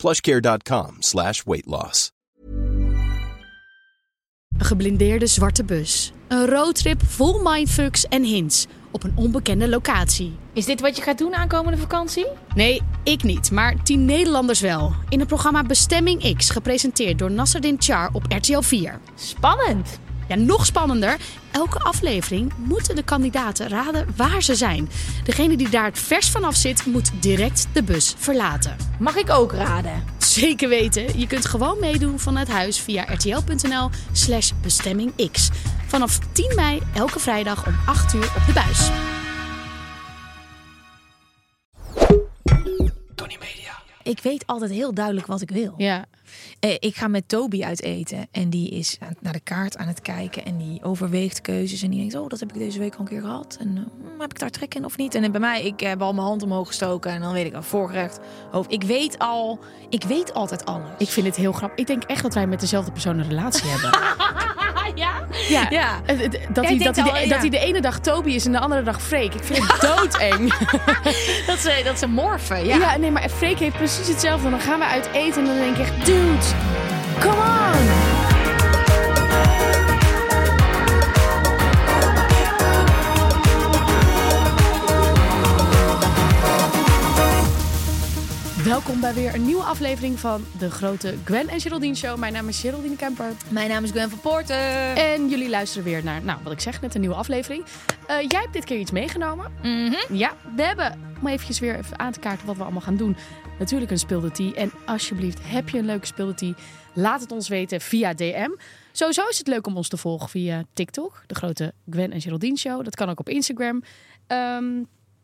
plushcare.com slash weight loss. Een geblindeerde zwarte bus. Een roadtrip vol mindfucks en hints op een onbekende locatie. Is dit wat je gaat doen aankomende vakantie? Nee, ik niet, maar tien Nederlanders wel. In het programma Bestemming X, gepresenteerd door Nasserdin Char op RTL 4. Spannend. Ja, nog spannender. Elke aflevering moeten de kandidaten raden waar ze zijn. Degene die daar het vers vanaf zit, moet direct de bus verlaten. Mag ik ook raden? Zeker weten. Je kunt gewoon meedoen vanuit huis via rtl.nl slash bestemmingx. Vanaf 10 mei elke vrijdag om 8 uur op de buis. Ik weet altijd heel duidelijk wat ik wil. Ja. Eh, ik ga met Toby uit eten en die is aan- naar de kaart aan het kijken en die overweegt keuzes en die denkt, oh, dat heb ik deze week al een keer gehad en eh, hmm, heb ik daar trek in of niet? En bij mij, ik heb al mijn hand omhoog gestoken en dan weet ik al voorgerecht, hoofd. Ik weet al, ik weet altijd alles. Ik vind het heel grappig. Ik denk echt dat wij met dezelfde persoon een relatie hebben. ja, Ja. ja. Dat, hij, dat, hij de, al, dat hij de ene dag Toby is en de andere dag Freek. Ik vind het doodeng. Dat ze, dat ze morfen. Ja. Ja. nee, maar Freek heeft precies hetzelfde. Dan gaan we uit eten en dan denk ik echt, dude, come on. Welkom bij weer een nieuwe aflevering van de grote Gwen en Geraldine Show. Mijn naam is Geraldine Kemper. Mijn naam is Gwen van Poorten. En jullie luisteren weer naar, nou, wat ik zeg, net een nieuwe aflevering. Eh, jij hebt dit keer iets meegenomen. Mhm. Ja, we hebben, om eventjes weer even aan te kaarten wat we allemaal gaan doen. Natuurlijk een speelde. En alsjeblieft, heb je een leuke speelde tea? Laat het ons weten via DM. Sowieso is het leuk om ons te volgen via TikTok. De grote Gwen en Geraldine Show. Dat kan ook op Instagram. Ehm,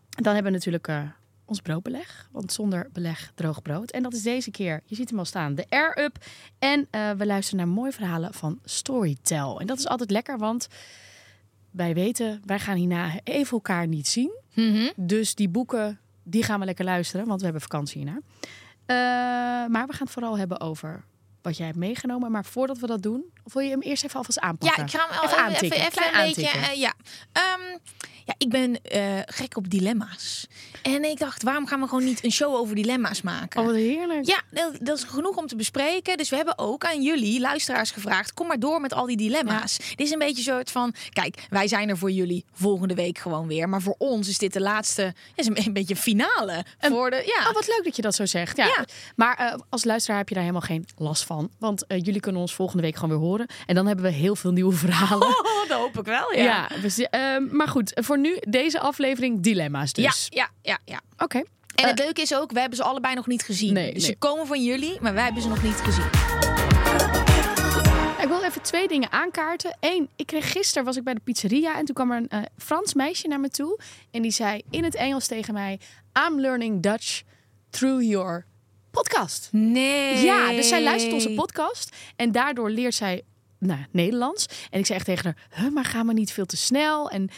dan hebben we natuurlijk eh, ons broodbeleg. Want zonder beleg droog brood. En dat is deze keer, je ziet hem al staan, de Air Up. En eh, we luisteren naar mooie verhalen van Storytel. En dat is altijd lekker, want wij weten, wij gaan hierna even elkaar niet zien. Mhm. Dus die boeken, die gaan we lekker luisteren, want we hebben vakantie hierna. Eh, maar we gaan het vooral hebben over wat jij hebt meegenomen. Maar voordat we dat doen, wil je hem eerst even alvast Ja, aanpakken? ik ga hem al Even even, een beetje. eh, ja. Ehm, ja, ik ben eh, gek op dilemma's. En ik dacht, waarom gaan we gewoon niet een show over dilemma's maken? Oh, wat heerlijk. Ja, dat, dat is genoeg om te bespreken. Dus we hebben ook aan jullie, luisteraars, gevraagd: kom maar door met al die dilemma's. Dit is een beetje een soort van: kijk, wij zijn er voor jullie volgende week gewoon weer. Maar voor ons is dit de laatste, is een, een beetje finale. voor de, ja. Oh, wat leuk dat je dat zo zegt. Ja. Ja. Maar eh, als luisteraar heb je daar helemaal geen last van. Want eh, jullie kunnen ons volgende week gewoon weer horen. En dan hebben we heel veel nieuwe verhalen. Oh, dat hoop ik wel, ja. Ja, we ehm, maar goed, voor nu deze aflevering dilemma's dus. ja, ja, ja. ja. Oké. En het leuke is ook, we hebben ze allebei nog niet gezien. Nee, dus nee. ze komen van jullie, maar wij hebben ze nog niet gezien. Ik wil even twee dingen aankaarten. Eén, ik kreeg gisteren was ik bij de pizzeria en toen kwam er een eh, Frans meisje naar me toe en die zei in het Engels tegen mij: "I'm learning Dutch through your podcast." Nee. Ja, dus zij luistert onze podcast en daardoor leert zij nou, Nederlands. En ik zei echt tegen haar: "Huh, maar ga maar niet veel te snel en eh,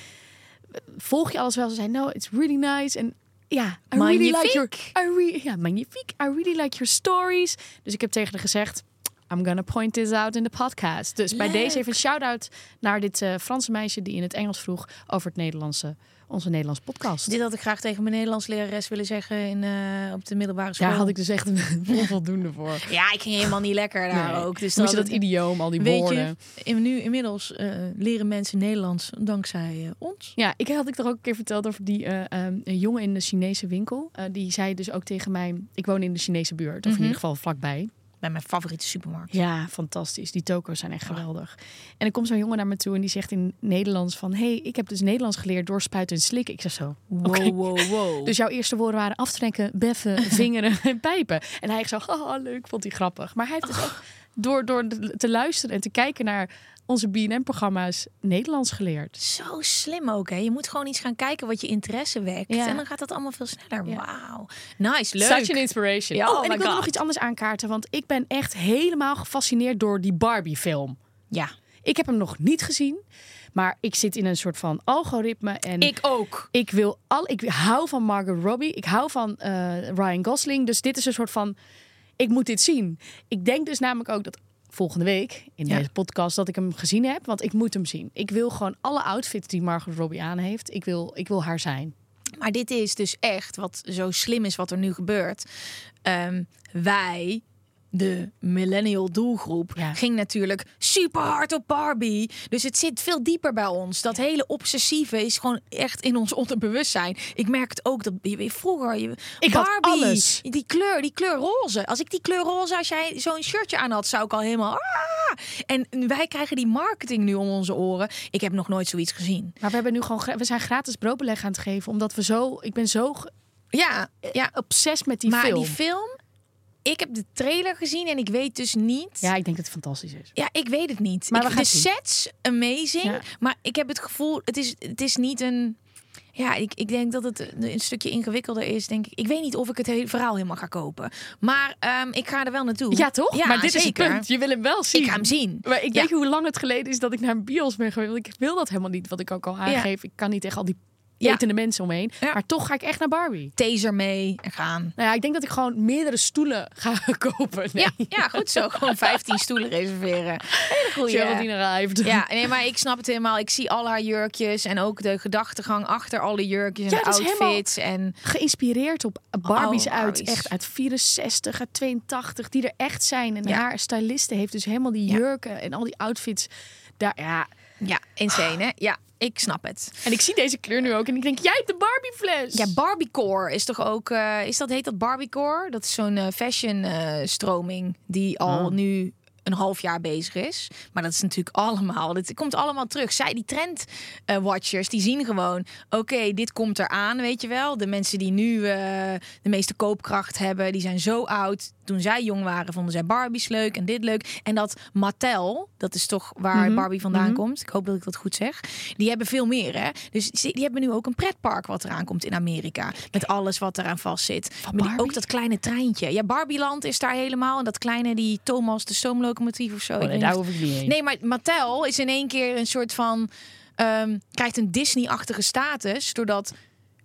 volg je alles wel?" Ze zei: "No, it's really nice." En ja, I really like your, I re- ja, magnifiek. I really like your stories. Dus ik heb tegen haar gezegd. I'm gonna point this out in de podcast. Dus bij deze even een shout-out naar dit eh, Franse meisje die in het Engels vroeg over het Nederlandse, onze Nederlandse podcast. Dit had ik graag tegen mijn Nederlands lerares willen zeggen in, eh, op de middelbare school. Daar had ik dus echt een onvoldoende voor. Ja, ik ging helemaal niet lekker daar Nee. ook. Dus Moest je dan dat idioom, al die Weet woorden. je, in- nu inmiddels eh, leren mensen Nederlands dankzij ons. Ja, ik had ik toch ook een keer verteld over die eh, ehm, jongen in de Chinese winkel. Die zei dus ook tegen mij: Ik woon in de Chinese buurt, of in ieder geval vlakbij. Bij mijn favoriete supermarkt. Ja, fantastisch. Die toko's zijn echt geweldig. En er komt zo'n jongen naar me toe en die zegt in Nederlands van... hey, ik heb dus Nederlands geleerd door spuiten en slikken. Ik zeg zo, Wow, wow, wow. Dus jouw eerste woorden waren aftrekken, beffen, vingeren en pijpen. En hij zo, haha, leuk, vond hij grappig. Maar hij heeft dus ook door, door te luisteren en te kijken naar onze BNN-programma's Nederlands geleerd. Zo slim ook, hè? Je moet gewoon iets gaan kijken wat je interesse wekt. Ja. En dan gaat dat allemaal veel sneller. Ja. Wauw. Nice, leuk. Such an inspiration. Ja, oh, oh en ik wil nog iets anders aankaarten, want ik ben echt helemaal gefascineerd door die Barbie-film. Ja, Ik heb hem nog niet gezien, maar ik zit in een soort van algoritme en ik ook. ik wil al, ik hou van Margot Robbie, ik hou van eh, Ryan Gosling, dus dit is een soort van, ik moet dit zien. Ik denk dus namelijk ook dat volgende week in Ja. deze podcast dat ik hem gezien heb, want ik moet hem zien. Ik wil gewoon alle outfits die Margot Robbie aan heeft, ik wil, ik wil haar zijn. Maar dit is dus echt wat zo slim is wat er nu gebeurt. Ehm, wij, de millennial doelgroep, Ja. ging natuurlijk super hard op Barbie. Dus het zit veel dieper bij ons. Dat hele obsessieve is gewoon echt in ons onderbewustzijn. Ik merk het ook dat je weet, vroeger je Ik had Barbie, alles. die kleur, die kleur roze. Als ik die kleur roze, als jij zo'n shirtje aan had, zou ik al helemaal. Ah! En wij krijgen die marketing nu om onze oren. Ik heb nog nooit zoiets gezien. Maar we hebben nu gewoon, we zijn gratis broodbeleg aan het geven, omdat we zo, ik ben zo Ja, ja. obsessief met die maar film. die film, ik heb de trailer gezien en ik weet dus niet. Ja, ik denk dat het fantastisch is. Ja, ik weet het niet. Maar Ik- de sets amazing, Ja. maar ik heb het gevoel, het is, het is niet een. Ja, ik, ik denk dat het een stukje ingewikkelder is. Denk ik. ik weet niet of ik het hele verhaal helemaal ga kopen. Maar ehm, ik ga er wel naartoe. Ja, toch? Ja, maar dit zeker. is het punt. Je wil hem wel zien. Ik ga hem zien. Maar ik Ja. weet hoe lang het geleden is dat ik naar een bios ben geweest. Want ik wil dat helemaal niet. Wat ik ook al aangeef. Ik kan niet tegen al die Ja. etende mensen omheen. Ja. Maar toch ga ik echt naar Barbie. Taser mee en gaan. Nou ja, ik denk dat ik gewoon meerdere stoelen ga kopen. Nee. Ja, ja, goed zo. Gewoon 15 stoelen reserveren. Hele goede. Geraldine arrived. Ja, nee, maar ik snap het helemaal. Ik zie al haar jurkjes en ook de gedachtegang achter alle jurkjes en outfits. En Geïnspireerd op Barbies Oh, uit, Barbies. echt uit 64, uit 82, die er echt zijn. En haar styliste heeft dus helemaal die jurken en al die outfits. Daar, ja. ja, insane hè? Ja, ik snap het. En ik zie deze kleur nu ook en ik denk, jij hebt de Barbie fles. Ja, Barbiecore is toch ook, eh, is dat, heet dat Barbiecore? Dat is zo'n eh, fashion eh, stroming die al Ah. nu een half jaar bezig is. Maar dat is natuurlijk allemaal, het komt allemaal terug. Zij, die trend eh, watchers, die zien gewoon, oké, dit komt eraan, weet je wel. De mensen die nu eh, de meeste koopkracht hebben, die zijn zo oud. Toen zij jong waren, vonden zij Barbies leuk en dit leuk. En dat Mattel, dat is toch waar Mhm, Barbie vandaan mhm. komt. Ik hoop dat ik dat goed zeg. Die hebben veel meer, hè. Dus die hebben nu ook een pretpark wat eraan komt in Amerika. Met alles wat eraan vastzit. Maar die, Barbie? ook dat kleine treintje. Ja, Barbieland is daar helemaal. En dat kleine, die Thomas, de stoomlocomotief of zo. Oh, nee, weet daar niet. hoef ik niet heen. Nee, maar Mattel is in één keer een soort van... ehm, krijgt een Disney-achtige status... doordat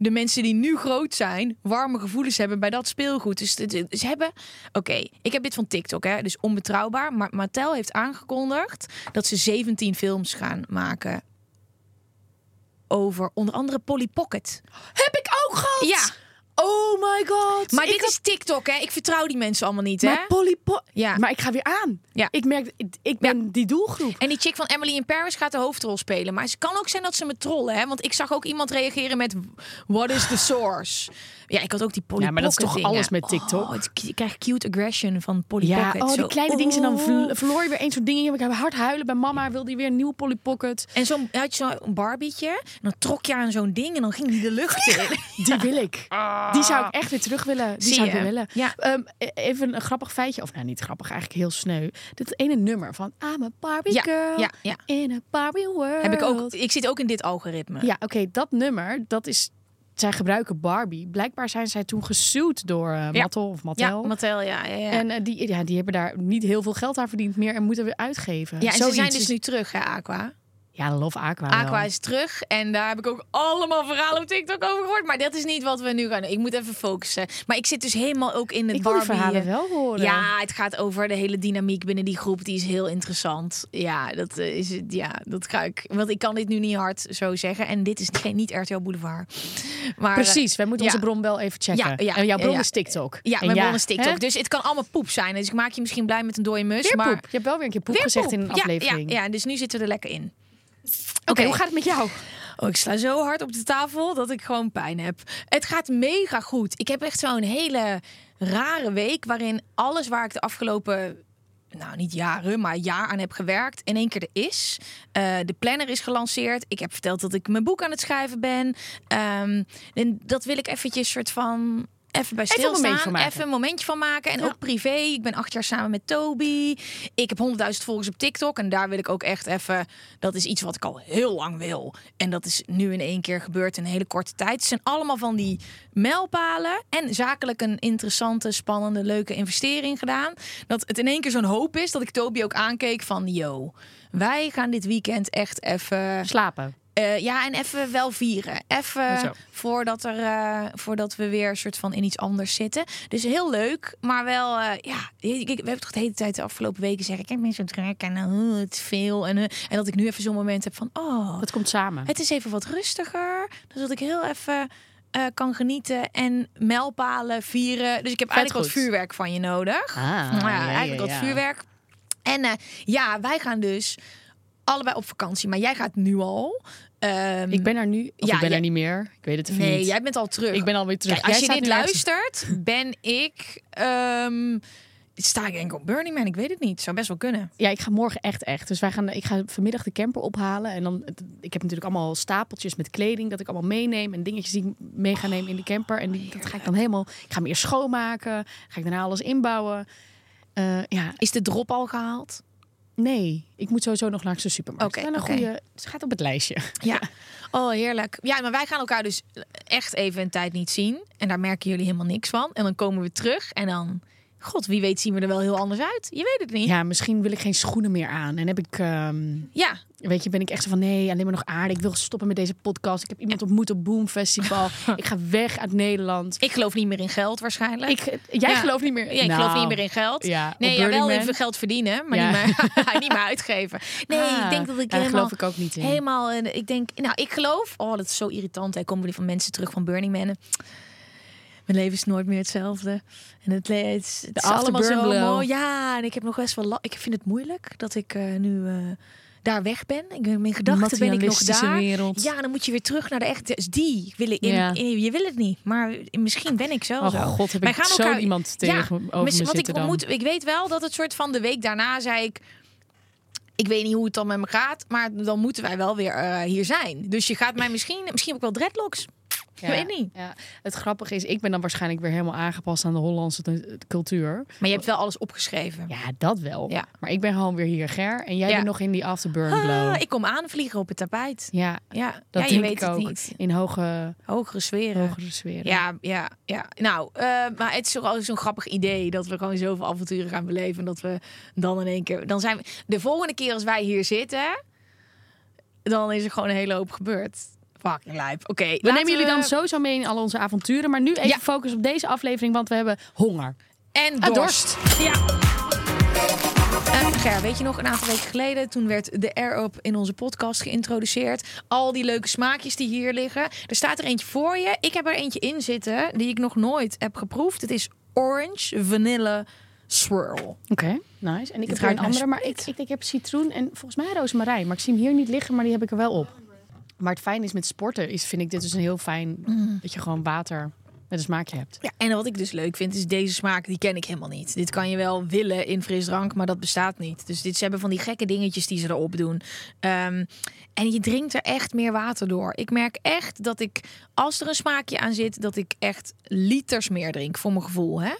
de mensen die nu groot zijn... warme gevoelens hebben bij dat speelgoed. Dus ze hebben... Oké, ik heb dit van TikTok, hè, dus onbetrouwbaar. Maar Mattel heeft aangekondigd... dat ze 17 films gaan maken... over onder andere Polly Pocket. Heb ik ook gehad? Ja. Oh my god. Maar dit had- is TikTok, hè? Ik vertrouw die mensen allemaal niet, hè? Maar Polly Po- Ja. Maar ik ga weer aan. Ja. Ik merk, ik- ik ben die doelgroep. En die chick van Emily in Paris gaat de hoofdrol spelen. Maar het kan ook zijn dat ze me trollen, hè? Want ik zag ook iemand reageren met... What is the source? Ja, ik had ook die Polly Ja, maar dat is toch dingen. alles met TikTok? Oh, je krijgt cute aggression van Polly Ja, Pocket. oh, die Zo, kleine dingen. En dan ver- verloor je weer een soort dingen. Ik heb hard huilen bij mama. Wil die weer een nieuwe Polly Pocket? En zo'n had je zo'n Barbietje. En dan trok je aan zo'n ding en dan ging die de lucht in. Die wil ik. Die zou ik echt weer terug willen. Die Zie zou ik weer willen. Ja. Ehm, e- even een grappig feitje. Of nou, niet grappig. Eigenlijk heel sneu. Dit ene nummer van I'm a Barbie Ja, girl ja, ja. in a Barbie world. Heb ik ook. Ik zit ook in dit algoritme. Ja, oké. dat nummer, dat is... Zij gebruiken Barbie. Blijkbaar zijn zij toen gesuwd door eh Ja. Mattel of Mattel. Ja, Mattel, ja. ja, ja. En eh, die, ja, die hebben daar niet heel veel geld aan verdiend meer en moeten weer uitgeven. ja, en ze zijn dus nu terug, hè, Aqua. Ja, Love Aqua. wel. Aqua is terug en daar heb ik ook allemaal verhalen op TikTok over gehoord. Maar dat is niet wat we nu gaan doen. Ik moet even focussen. Maar ik zit dus helemaal ook in het Ik Barbie... verhalen eh, wel horen. Ja, het gaat over de hele dynamiek binnen die groep. Die is heel interessant. Ja, dat eh, is het. Ja, dat ga ik. Want ik kan dit nu niet hard zo zeggen. En dit is geen, niet RTL Boulevard. Maar, eh, Precies, wij moeten ja. onze bron wel even checken. Ja, ja, en jouw bron ja, is TikTok. Ja, En mijn bron is TikTok. hè? Dus het kan allemaal poep zijn. Dus ik maak je misschien blij met een dode mus. Weer maar poep. Je hebt wel weer een keer poep Weer gezegd poep. in een aflevering. Ja, ja, dus nu zitten we er lekker in. Oké, hoe gaat het met jou? Oh, ik sla zo hard op de tafel dat ik gewoon pijn heb. Het gaat mega goed. Ik heb echt zo'n hele rare week waarin alles waar ik de afgelopen nou niet jaren, maar jaar aan heb gewerkt, in één keer er is. Eh, de planner is gelanceerd. Ik heb verteld dat ik mijn boek aan het schrijven ben. Ehm, en dat wil ik eventjes soort van even bij Even een stilstaan. van maken. Even een momentje van maken. En Ja. ook privé. Ik ben acht jaar samen met Toby. Ik heb 100.000 volgers op TikTok. En daar wil ik ook echt even... Dat is iets wat ik al heel lang wil. En dat is nu in één keer gebeurd in een hele korte tijd. Het zijn allemaal van die mijlpalen. En zakelijk een interessante, spannende, leuke investering gedaan. Dat het in één keer zo'n hoop is. Dat ik Toby ook aankeek van... Yo, wij gaan dit weekend echt even... Slapen. Eh, ja, en even wel vieren. Even voordat, er, eh, voordat we weer een soort van in iets anders zitten. Dus heel leuk, maar wel, eh, ja, we hebben toch de hele tijd de afgelopen weken zeggen, ik ben zo druk en het is veel. En, en dat ik nu even zo'n moment heb van, oh, Dat komt samen. het is even wat rustiger. Dus dat ik heel even kan genieten en mijlpalen vieren. Dus ik heb eigenlijk goed. wat vuurwerk van je nodig. Ah, ja, eigenlijk wat vuurwerk. En ja, wij gaan dus allebei op vakantie. Maar jij gaat nu al. Ehm, Ik ben er nu, of Ja, ik ben jij- er niet meer. Ik weet het even Nee, niet. jij bent al terug. Ik ben alweer terug. Kijk, als Jij je dit luistert, ben ik... ehm, sta ik denk ik op Burning Man. Ik weet het niet. Zou best wel kunnen. Ja, ik ga morgen echt echt. Dus wij gaan, ik ga vanmiddag de camper ophalen. En dan, ik heb natuurlijk allemaal stapeltjes met kleding dat ik allemaal meeneem. En dingetjes die ik mee ga nemen in de camper. En die, dat ga ik dan helemaal, ik ga hem eerst schoonmaken. Ga ik daarna alles inbouwen. Eh, ja, Is de drop al gehaald? Nee. Ik moet sowieso nog langs de supermarkt. Oké, en een goede, het gaat op het lijstje. Ja. Oh, heerlijk. Ja, maar wij gaan elkaar dus echt even een tijd niet zien. En daar merken jullie helemaal niks van. En dan komen we terug en dan... God, wie weet zien we er wel heel anders uit. Je weet het niet. Ja, misschien wil ik geen schoenen meer aan. En heb ik, ehm, Ja, weet je, ben ik echt zo van nee, alleen maar nog aarde. Ik wil stoppen met deze podcast. Ik heb iemand ontmoet op Boom Festival. ik ga weg uit Nederland. ik geloof niet meer in geld waarschijnlijk. Ik, jij Ja. gelooft niet meer. Ja, ik Nou, geloof niet meer in geld. Ja, nee, ja, wel even geld verdienen, maar Ja. niet, meer, niet meer uitgeven. Nee, Ah, ik denk dat ik helemaal... geloof ik ook niet in. Helemaal, eh, ik denk, nou, ik geloof, oh, dat is zo irritant. Hè, komen weer van mensen terug van Burning Man. Mijn leven is nooit meer hetzelfde. En het, het, is- het is allemaal zo mooi. Ja, en ik heb nog best wel. Ik vind het moeilijk dat ik eh, nu eh, daar weg ben. Ik ben mijn gedachten ben ik nog daar. wereld. Ja, dan moet je weer terug naar de echte. Dus die willen in, Ja. in- Je wil het niet, maar misschien ben ik zo. Oh zo. god, heb Wij ik gaan zo elkaar- iemand Ja, tegen over mis- want ik ontmoet, ik weet wel dat het soort van de week daarna zei ik. Ik weet niet hoe het dan met me gaat, maar dan moeten wij wel weer eh, hier zijn. Dus je gaat mij misschien, misschien ook wel dreadlocks. Ja, Ik weet niet. Ja. Het grappige is, ik ben dan waarschijnlijk weer helemaal aangepast aan de Hollandse cultuur. Maar je hebt wel alles opgeschreven. Ja, dat wel. Ja. Maar ik ben gewoon weer hier, Ger. En jij bent nog in die afterburn glow. Ah, ik kom aanvliegen op het tapijt. Ja, Ja, dat je weet ik het ook. niet. In hoge, Hogere sferen. hogere sferen. Ja, ja, ja. Nou, eh, maar het is toch altijd zo'n grappig idee dat we gewoon zoveel avonturen gaan beleven. En dat we dan in één keer. Dan zijn we. De volgende keer als wij hier zitten, dan is er gewoon een hele hoop gebeurd. Fucking lijp. Oké. We nemen jullie dan sowieso mee in al onze avonturen. Maar nu even Ja. focus op deze aflevering, want we hebben honger. En Ah, dorst. Ja. Eh, Ger, weet je nog, een aantal weken geleden, toen werd de Air-Up in onze podcast geïntroduceerd. Al die leuke smaakjes die hier liggen. Er staat er eentje voor je. Ik heb er eentje in zitten die ik nog nooit heb geproefd. Het is Orange Vanille Swirl. Oké, nice. En ik heb er een andere, maar ik, ik, ik heb citroen en volgens mij rozemarijn. Maar ik zie hem hier niet liggen, maar die heb ik er wel op. Maar het fijn is met sporten, is, vind ik dit dus een heel fijn... dat je gewoon water met een smaakje hebt. Ja, en wat ik dus leuk vind, is deze smaak, die ken ik helemaal niet. Dit kan je wel willen in frisdrank, maar dat bestaat niet. Dus dit ze hebben van die gekke dingetjes die ze erop doen. Ehm, en je drinkt er echt meer water door. Ik merk echt dat ik, als er een smaakje aan zit, dat ik echt liters meer drink, voor mijn gevoel. Hè?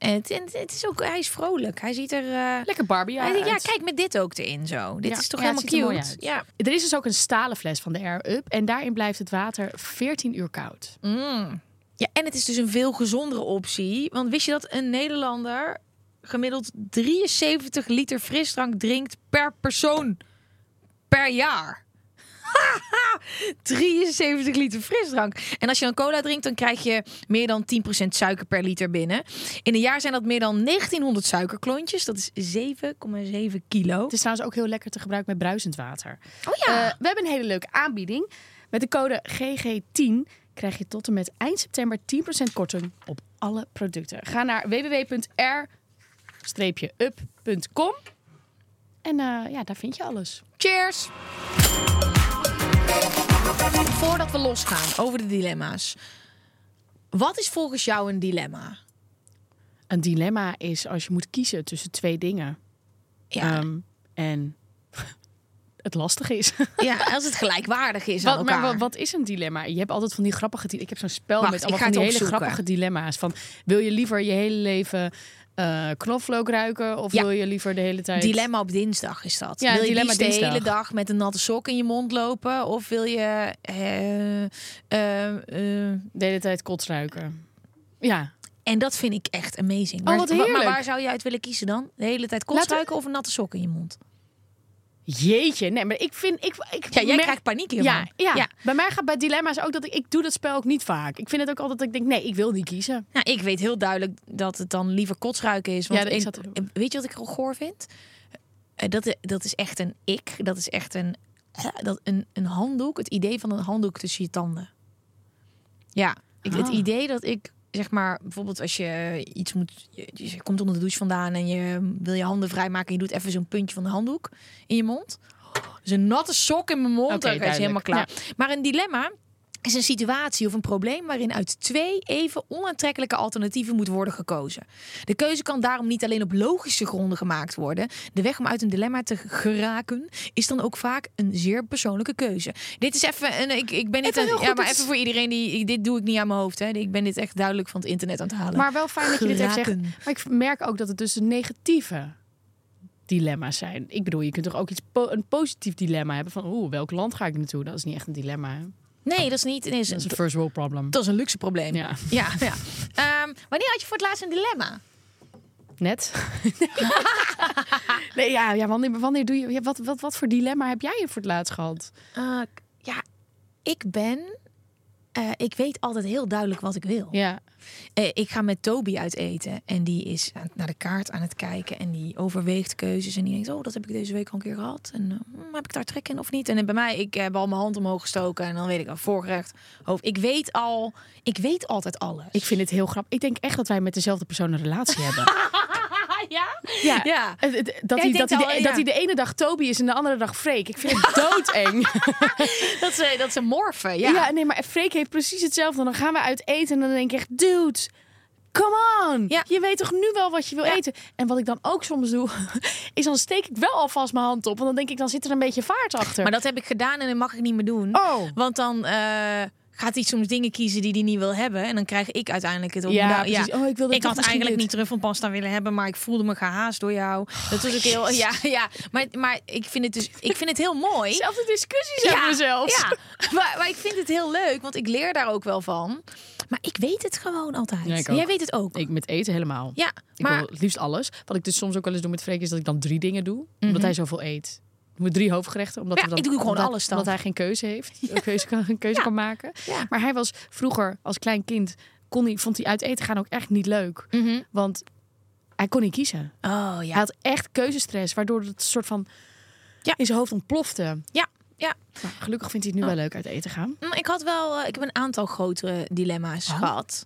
En het, en het is ook, hij is vrolijk. Hij ziet er... eh, Lekker Barbie hij denkt, ja, uit. kijk met dit ook erin zo. Dit Ja, is toch ja, helemaal er cute. uit. Ja. Er is dus ook een stalen fles van de Air Up. En daarin blijft het water 14 uur koud. Mm. Ja, en het is dus een veel gezondere optie. Want wist je dat een Nederlander gemiddeld 73 liter frisdrank drinkt per persoon per jaar? 73 liter frisdrank. En als je dan cola drinkt, dan krijg je meer dan 10% suiker per liter binnen. In een jaar zijn dat meer dan 1900 suikerklontjes. Dat is 7,7 kilo. Het is trouwens ook heel lekker te gebruiken met bruisend water. Oh ja. Eh, we hebben een hele leuke aanbieding. Met de code GG10 krijg je tot en met eind september 10% korting op alle producten. Ga naar www.r-up.com en eh, ja, daar vind je alles. Cheers! Voordat we losgaan over de dilemma's. Wat is volgens jou een dilemma? Een dilemma is als je moet kiezen tussen twee dingen. Ja, Ehm, en het lastig is. Ja, als het gelijkwaardig is aan Wat, maar elkaar. wat, wat is een dilemma? Je hebt altijd van die grappige... Ik heb zo'n spel Wacht, met allemaal van die hele opzoeken. grappige dilemma's. Van, wil je liever je hele leven eh knoflook ruiken? Of Ja. wil je liever de hele tijd... Dilemma op dinsdag is dat. Ja, wil je de hele dag met een natte sok in je mond lopen? Of wil je... eh, eh, De hele tijd kots ruiken. Ja. en dat vind ik echt amazing. Oh, Maar- wat maar, maar waar zou je uit willen kiezen dan? De hele tijd kots ruiken of een natte sok in je mond? Jeetje. Nee, maar ik vind... Ik, ik Ja, jij merk- krijgt paniek hiervan. Ja, ja. ja. bij mij gaat bij dilemma's ook dat ik... Ik doe dat spel ook niet vaak. Ik vind het ook altijd dat ik denk... Nee, ik wil niet kiezen. Nou, ik weet heel duidelijk dat het dan liever kotsruiken is. Want Ja, ik zat weet je wat ik er goor vind? Eh, Dat, dat is echt een ik. Dat is echt een, eh, dat, een, een handdoek. Het idee van een handdoek tussen je tanden. Ja, ik, het Ah. idee dat ik zeg maar bijvoorbeeld als je iets moet, je, je komt onder de douche vandaan en je wil je handen vrijmaken en je doet even zo'n puntje van de handdoek in je mond. Dus een natte sok in mijn mond, Oké, dan is helemaal klaar. Maar een dilemma is een situatie of een probleem waarin uit twee even onaantrekkelijke alternatieven moet worden gekozen. De keuze kan daarom niet alleen op logische gronden gemaakt worden. De weg om uit een dilemma te geraken is dan ook vaak een zeer persoonlijke keuze. Dit is even een, ik, ik ben dit een, heel ja, maar even voor iedereen die dit doe ik niet aan mijn hoofd. Hè. Ik ben dit echt duidelijk van het internet aan het halen. Maar wel fijn dat je dit even zegt. Geraken. Maar ik merk ook dat het dus een negatieve dilemma's zijn. Ik bedoel, je kunt toch ook iets po- een positief dilemma hebben van oeh, welk land ga ik naartoe? Dat is niet echt een dilemma. Hè? Nee, dat is niet. Nee, Dat is een first world problem. dat is een luxe probleem. Ja, ja. ja. Ehm, wanneer had je voor het laatst een dilemma? net. nee, ja, ja wanneer, wanneer doe je ja, wat, wat, wat voor dilemma heb jij voor het laatst gehad? Eh, ja, ik ben. eh, ik weet altijd heel duidelijk wat ik wil. Ja, Eh, ik ga met Toby uit eten en die is aan- naar de kaart aan het kijken en die overweegt keuzes en die denkt, oh, dat heb ik deze week al een keer gehad en eh, hmm, heb ik daar trek in of niet? En bij mij, ik heb al mijn hand omhoog gestoken en dan weet ik al voorgerecht, hoofd. Ik weet al, ik weet altijd alles. ik vind het heel grappig. Ik denk echt dat wij met dezelfde persoon een relatie hebben. ja, Ja, Dat, hij, dat, denkt hij al, de, ja. dat hij de ene dag Toby is en de andere dag Freek. Ik vind het doodeng. Dat ze, dat ze morfen. Ja. Ja. nee, maar Freek heeft precies hetzelfde. Dan gaan we uit eten en dan denk ik echt, dude, come on. Ja. Je weet toch nu wel wat je wil Ja. eten? En wat ik dan ook soms doe, is dan steek ik wel alvast mijn hand op. Want dan denk ik, dan zit er een beetje vaart achter. Maar dat heb ik gedaan en dat mag ik niet meer doen. Oh. Want dan eh, gaat hij soms dingen kiezen die hij niet wil hebben. En dan krijg ik uiteindelijk het op. Ja, Nou, precies. Oh, ik wilde ik had eigenlijk dit. niet truffelpasta willen hebben, maar ik voelde me gehaast door jou. Dat was ook heel. Ja, ja. Maar, maar ik vind het dus. Ik vind het heel mooi. Zelfde discussies hebben we zelfs. Ja, maar, maar ik vind het heel leuk, want ik leer daar ook wel van. Maar ik weet het gewoon altijd. Ja, ik ook. Jij weet het ook. Ik met eten helemaal. ja, Ik maar wil het liefst alles. Wat ik dus soms ook wel eens doe met Freek is dat ik dan drie dingen doe. Omdat hij zoveel eet. Moet drie hoofdgerechten. Omdat. Ja, dan, ik doe gewoon omdat, alles dan. Omdat hij geen keuze heeft. Een keuze kan, een keuze Ja. kan maken. Ja. Maar hij was vroeger als klein kind... Kon hij, vond hij uit eten gaan ook echt niet leuk. Mhm. Want hij kon niet kiezen. Oh Hij ja. had echt keuzestress. Waardoor het soort van Ja. in zijn hoofd ontplofte. Ja, ja. Maar gelukkig vindt hij het nu wel leuk uit eten gaan. Mm, Ik had wel, eh, ik heb een aantal grotere dilemma's Oh. gehad.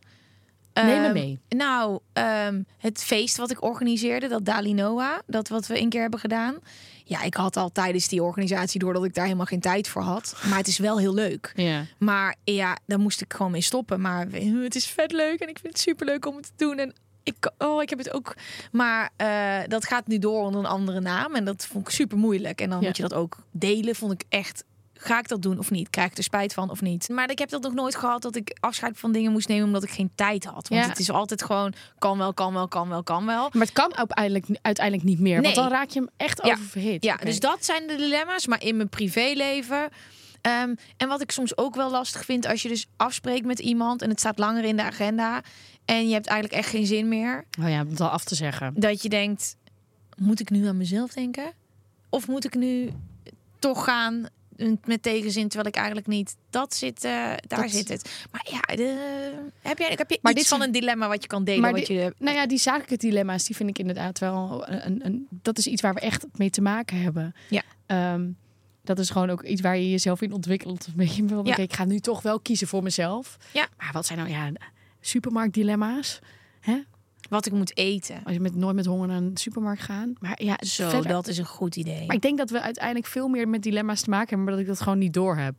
Neem me Ehm, mee. Nou, ehm, het feest wat ik organiseerde, dat Dali Noah, dat wat we een keer hebben gedaan. Ja, ik had al tijdens die organisatie door dat ik daar helemaal geen tijd voor had. Maar het is wel heel leuk. Ja. Maar ja, daar moest ik gewoon mee stoppen. Maar het is vet leuk en ik vind het super leuk om het te doen. En ik, oh, ik heb het ook. Maar eh, dat gaat nu door onder een andere naam. En dat vond ik super moeilijk. En dan Ja. moet je dat ook delen. Vond ik echt. Ga ik dat doen of niet? Krijg ik er spijt van of niet? Maar ik heb dat nog nooit gehad dat ik afscheid van dingen moest nemen omdat ik geen tijd had. Want Ja. het is altijd gewoon kan wel, kan wel, kan wel, kan wel. Maar het kan uiteindelijk, uiteindelijk niet meer. Want dan raak je hem echt Ja. oververhit. Ja, dus dat zijn de dilemma's. Maar in mijn privéleven. ehm, en wat ik soms ook wel lastig vind als je dus afspreekt met iemand en het staat langer in de agenda en je hebt eigenlijk echt geen zin meer. Oh ja, om het al af te zeggen. Dat je denkt, moet ik nu aan mezelf denken? Of moet ik nu toch gaan met tegenzin terwijl ik eigenlijk niet dat zit, eh, daar Dat- zit het. Maar ja, de, heb je, heb je Maar iets dit van een dilemma wat je kan delen? Maar wat di- je, Nou ja, die zakelijke dilemma's, die vind ik inderdaad wel een, een, een- dat is iets waar we echt mee te maken hebben. Ja. Ehm, dat is gewoon ook iets waar je jezelf in ontwikkelt. Weet je wel, Ja. ik ga nu toch wel kiezen voor mezelf. Ja. Maar wat zijn nou ja, supermarktdilemma's? Hè? Wat ik moet eten. Als je met, nooit met honger naar een supermarkt gaat. Maar ja, Zo, verder- dat is een goed idee. Maar ik denk dat we uiteindelijk veel meer met dilemma's te maken hebben, maar dat ik dat gewoon niet door heb.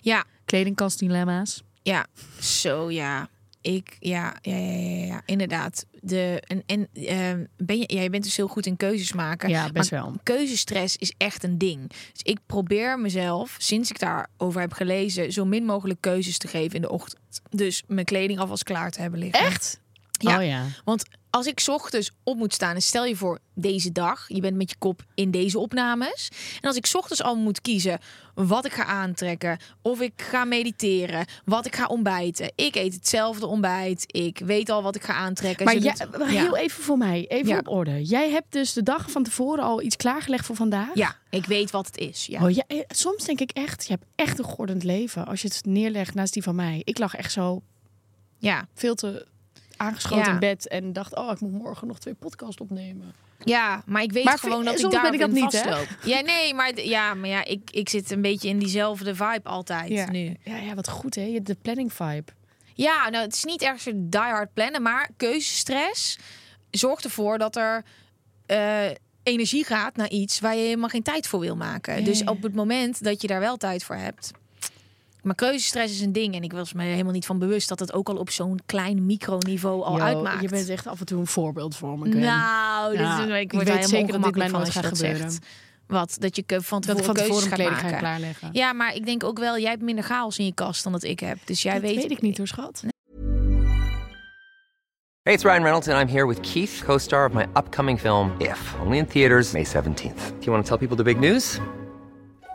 Ja, Kledingkastdilemma's. Ja, zo ja. Ik, ja, ja, ja, ja, ja, inderdaad. de en, en ehm, ben je, ja, je bent dus heel goed in keuzes maken. Ja, best maar wel. Keuzestress is echt een ding. Dus ik probeer mezelf, sinds ik daarover heb gelezen, zo min mogelijk keuzes te geven in de ochtend. Dus mijn kleding alvast klaar te hebben liggen. Echt? Ja. Oh ja. Want als ik 's ochtends op moet staan en stel je voor deze dag, je bent met je kop in deze opnames. En als ik 's ochtends al moet kiezen wat ik ga aantrekken, of ik ga mediteren, wat ik ga ontbijten. Ik eet hetzelfde ontbijt. Ik weet al wat ik ga aantrekken. Maar heel even voor mij, even Ja. op orde. Jij hebt dus de dag van tevoren al iets klaargelegd voor vandaag? ja, ik weet wat het is. Ja. Oh, ja, eh, soms denk ik echt, je hebt echt een geordend leven als je het neerlegt naast die van mij. Ik lag echt zo Ja. veel te aangeschoten Ja. in bed en dacht, oh, ik moet morgen nog twee podcasts opnemen. ja, maar ik weet Maar gewoon dat ik daar ben ik dat niet, hè? vastloop. Ja, nee, maar, ja, maar ja, ik, ik zit een beetje in diezelfde vibe altijd nu. Ja, ja, wat goed hè, de planning vibe. Ja, nou, het is niet erg zo die hard plannen, maar keuzestress zorgt ervoor dat er eh, energie gaat naar iets waar je helemaal geen tijd voor wil maken. Ja, dus ja. op het moment dat je daar wel tijd voor hebt. Maar keuzestress is een ding en ik was me helemaal niet van bewust dat het ook al op zo'n klein microniveau al Yo, uitmaakt. Je bent echt af en toe een voorbeeld voor me. Gwen. nou, dit Ja, is, ik ik word weet daar zeker helemaal dat dit mij van nooit als je gaat dat gebeuren. zegt. Wat? Dat je van ik tevoren van tevoren gaat kleding klaarleggen. Ja, maar ik denk ook wel, jij hebt minder chaos in je kast dan dat ik heb. Dus jij dat weet, weet ik niet hoor, schat. Hey, it's Ryan Reynolds, and I'm here with Keith, co star of my upcoming film, If, only in theaters, May 17th. Do you want to tell people the big news?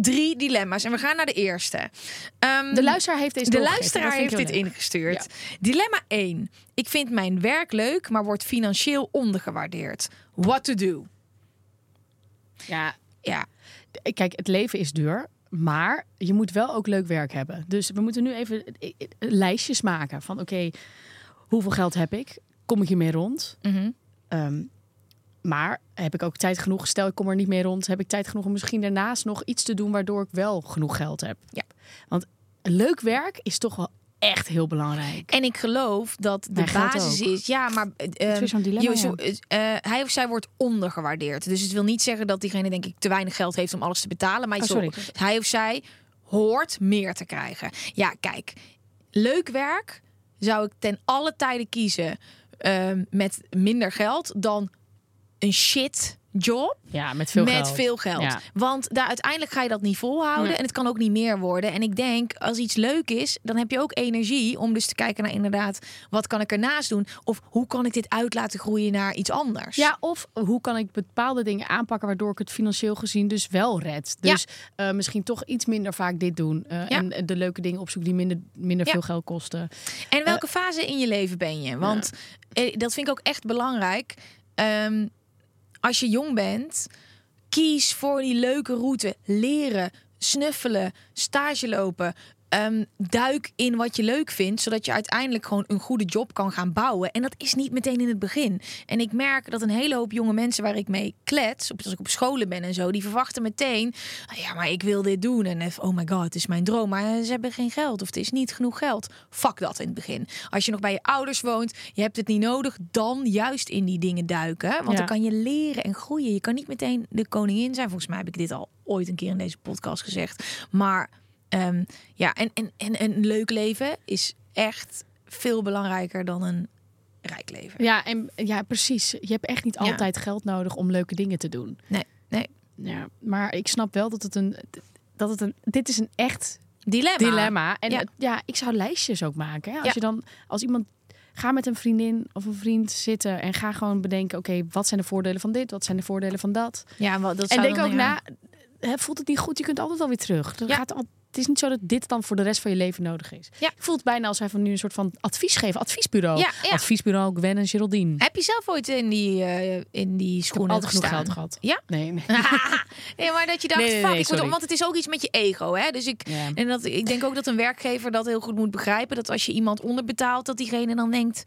drie dilemma's en we gaan naar de eerste. Ehm, De luisteraar heeft deze de luisteraar heeft dit leuk. ingestuurd. Dilemma 1. Ik vind mijn werk leuk, maar wordt financieel ondergewaardeerd. What to do? Ja, Ja, kijk, het leven is duur. Maar je moet wel ook leuk werk hebben. Dus we moeten nu even eh, eh, lijstjes maken van oké, hoeveel geld heb ik? Kom ik hiermee rond? Mhm. Ehm, maar heb ik ook tijd genoeg? Stel, ik kom er niet mee rond. Heb ik tijd genoeg om misschien daarnaast nog iets te doen waardoor ik wel genoeg geld heb? Ja. Want leuk werk is toch wel echt heel belangrijk. En ik geloof dat de basis ook. is. Ja, maar eh, is zo'n dilemma, je- zo- eh, hij of zij wordt ondergewaardeerd. Dus het wil niet zeggen dat diegene, denk ik, te weinig geld heeft om alles te betalen. Maar Oh, zo- hij of zij hoort meer te krijgen. Ja, kijk, leuk werk zou ik ten alle tijden kiezen ehm, met minder geld dan een shit job Ja, met veel met geld. veel geld. Ja. Want daar uiteindelijk ga je dat niet volhouden. En het kan ook niet meer worden. En ik denk, als iets leuk is, dan heb je ook energie om dus te kijken naar inderdaad, wat kan ik ernaast doen? Of hoe kan ik dit uit laten groeien naar iets anders? Ja, of hoe kan ik bepaalde dingen aanpakken waardoor ik het financieel gezien dus wel red. Dus eh, misschien toch iets minder vaak dit doen. eh, Ja. En de leuke dingen opzoeken die minder, minder Ja. veel geld kosten. En welke fase in je leven ben je? Want eh, dat vind ik ook echt belangrijk. Ehm, als je jong bent, kies voor die leuke route. Leren, snuffelen, stage lopen. Ehm, duik in wat je leuk vindt, zodat je uiteindelijk gewoon een goede job kan gaan bouwen. En dat is niet meteen in het begin. En ik merk dat een hele hoop jonge mensen waar ik mee klets, op- als ik op scholen ben en zo, die verwachten meteen: "Ah ja, maar ik wil dit doen. En eh, oh my god, het is mijn droom. Maar ze hebben geen geld of het is niet genoeg geld. Fuck dat in het begin. Als je nog bij je ouders woont, je hebt het niet nodig, dan juist in die dingen duiken. Want Ja. dan kan je leren en groeien. Je kan niet meteen de koningin zijn. Volgens mij heb ik dit al ooit een keer in deze podcast gezegd. Maar ehm, ja, en, en, en een leuk leven is echt veel belangrijker dan een rijk leven. Ja, en ja, precies. Je hebt echt niet Ja. altijd geld nodig om leuke dingen te doen. Nee, nee. Ja, maar ik snap wel dat het een. Dat het een dit is een echt Dilemma. dilemma. En Ja. ja, ja ik zou lijstjes ook maken. Hè? Als Ja. je dan, als iemand. Ga met een vriendin of een vriend zitten en ga gewoon bedenken: oké, wat zijn de voordelen van dit? Wat zijn de voordelen van dat? Ja, wat dat En denk ook na, voelt het niet goed? Je kunt altijd wel weer terug. Ja. gaat al, het is niet zo dat dit dan voor de rest van je leven nodig is. Ja. Ik voel het bijna als wij van nu een soort van advies geven. Adviesbureau. Ja, ja. Adviesbureau Gwen en Geraldine. Heb je zelf ooit in die, eh, in die Ik heb schoenen altijd genoeg geld gehad. Ja? Nee, nee. nee, maar dat je dacht, Nee, nee, fuck, ik moet, sorry. want het is ook iets met je ego, hè? Dus ik, Ja. en dat, ik denk ook dat een werkgever dat heel goed moet begrijpen. Dat als je iemand onderbetaalt, dat diegene dan denkt,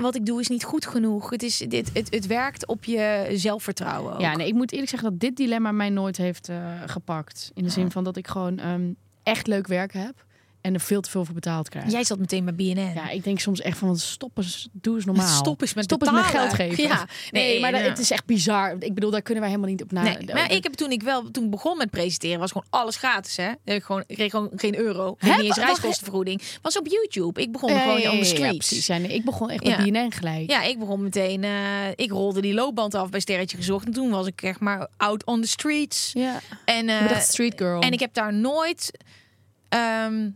wat ik doe is niet goed genoeg. Het, is, dit, het, het werkt op je zelfvertrouwen ook. Ja, nee, ik moet eerlijk zeggen dat dit dilemma mij nooit heeft eh, gepakt. In de zin van dat ik gewoon ehm, echt leuk werk heb en er veel te veel voor betaald krijg. Jij zat meteen bij BNN. Ja, ik denk soms echt van stop eens, doe eens normaal. Stop eens met Stop eens met geld geven. Ja, nee, nee, maar dat, ja. het is echt bizar. Ik bedoel, daar kunnen wij helemaal niet op na. Nee, maar ik heb toen ik wel toen begon met presenteren was gewoon alles gratis hè. Ik gewoon ik kreeg gewoon geen euro, geen niet eens reiskostenvergoeding. Was op YouTube. Ik begon gewoon ja, on the ja, streets. precies. Ja, nee, ik begon echt bij BNN gelijk. Ja, ik begon meteen. eh, ik rolde die loopband af bij Sterretje Gezocht. En toen was ik echt maar out on the streets. Ja. En, eh, echt street girl. en ik heb daar nooit ehm,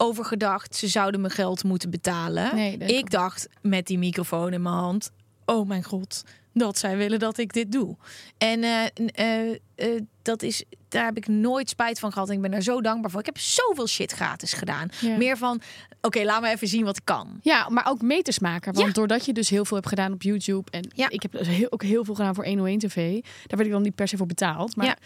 over gedacht. Ze zouden me geld moeten betalen. Nee, ik dacht met die microfoon in mijn hand. Oh mijn god, dat zij willen dat ik dit doe. En eh, eh, eh, dat is, daar heb ik nooit spijt van gehad. En ik ben daar zo dankbaar voor. Ik heb zoveel shit gratis gedaan. Ja. Meer van, oké, laat me even zien wat ik kan. Ja, maar ook meters maken. Want Ja. doordat je dus heel veel hebt gedaan op YouTube. En Ja. ik heb dus heel, ook heel veel gedaan voor 101 TV. Daar werd ik dan niet per se voor betaald. Maar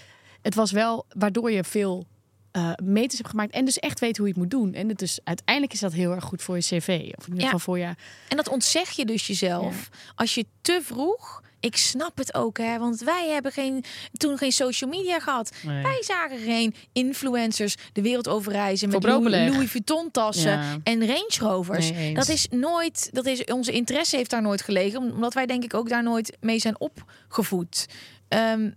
het was wel waardoor je veel eh, meters hebt gemaakt. En dus echt weet hoe je het moet doen. En het is, uiteindelijk is dat heel erg goed voor je cv. Of in ieder Ja. geval voor je... En dat ontzeg je dus jezelf. Als je te vroeg. Ik snap het ook, hè, want wij hebben geen, toen geen social media gehad. Nee. Wij zagen geen influencers de wereld overreizen met. Louis, Louis Vuitton tassen Ja. en Range Rovers. Nee, dat is nooit, dat is onze interesse heeft daar nooit gelegen, omdat wij denk ik ook daar nooit mee zijn opgevoed. Ehm,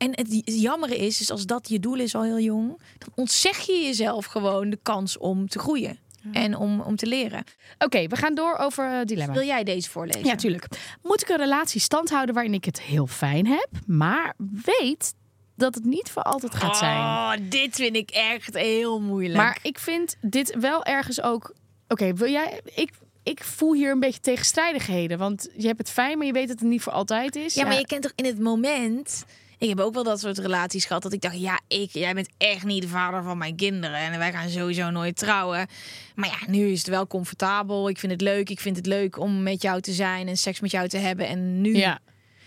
en het jammere is, is als dat je doel is al heel jong, dan ontzeg je jezelf gewoon de kans om te groeien en om, om te leren. Oké, we gaan door over eh, dilemma. Wil jij deze voorlezen? Ja, tuurlijk. Moet ik een relatie stand houden waarin ik het heel fijn heb, maar weet dat het niet voor altijd gaat zijn? Oh, dit vind ik echt heel moeilijk. Maar ik vind dit wel ergens ook. Oké, wil jij. Ik, ik voel hier een beetje tegenstrijdigheden. Want je hebt het fijn, maar je weet dat het niet voor altijd is. ja, maar je kent toch in het moment. Ik heb ook wel dat soort relaties gehad dat ik dacht, ja, ik, jij bent echt niet de vader van mijn kinderen en wij gaan sowieso nooit trouwen. Maar ja, nu is het wel comfortabel. Ik vind het leuk. Ik vind het leuk om met jou te zijn en seks met jou te hebben. En nu. Ja.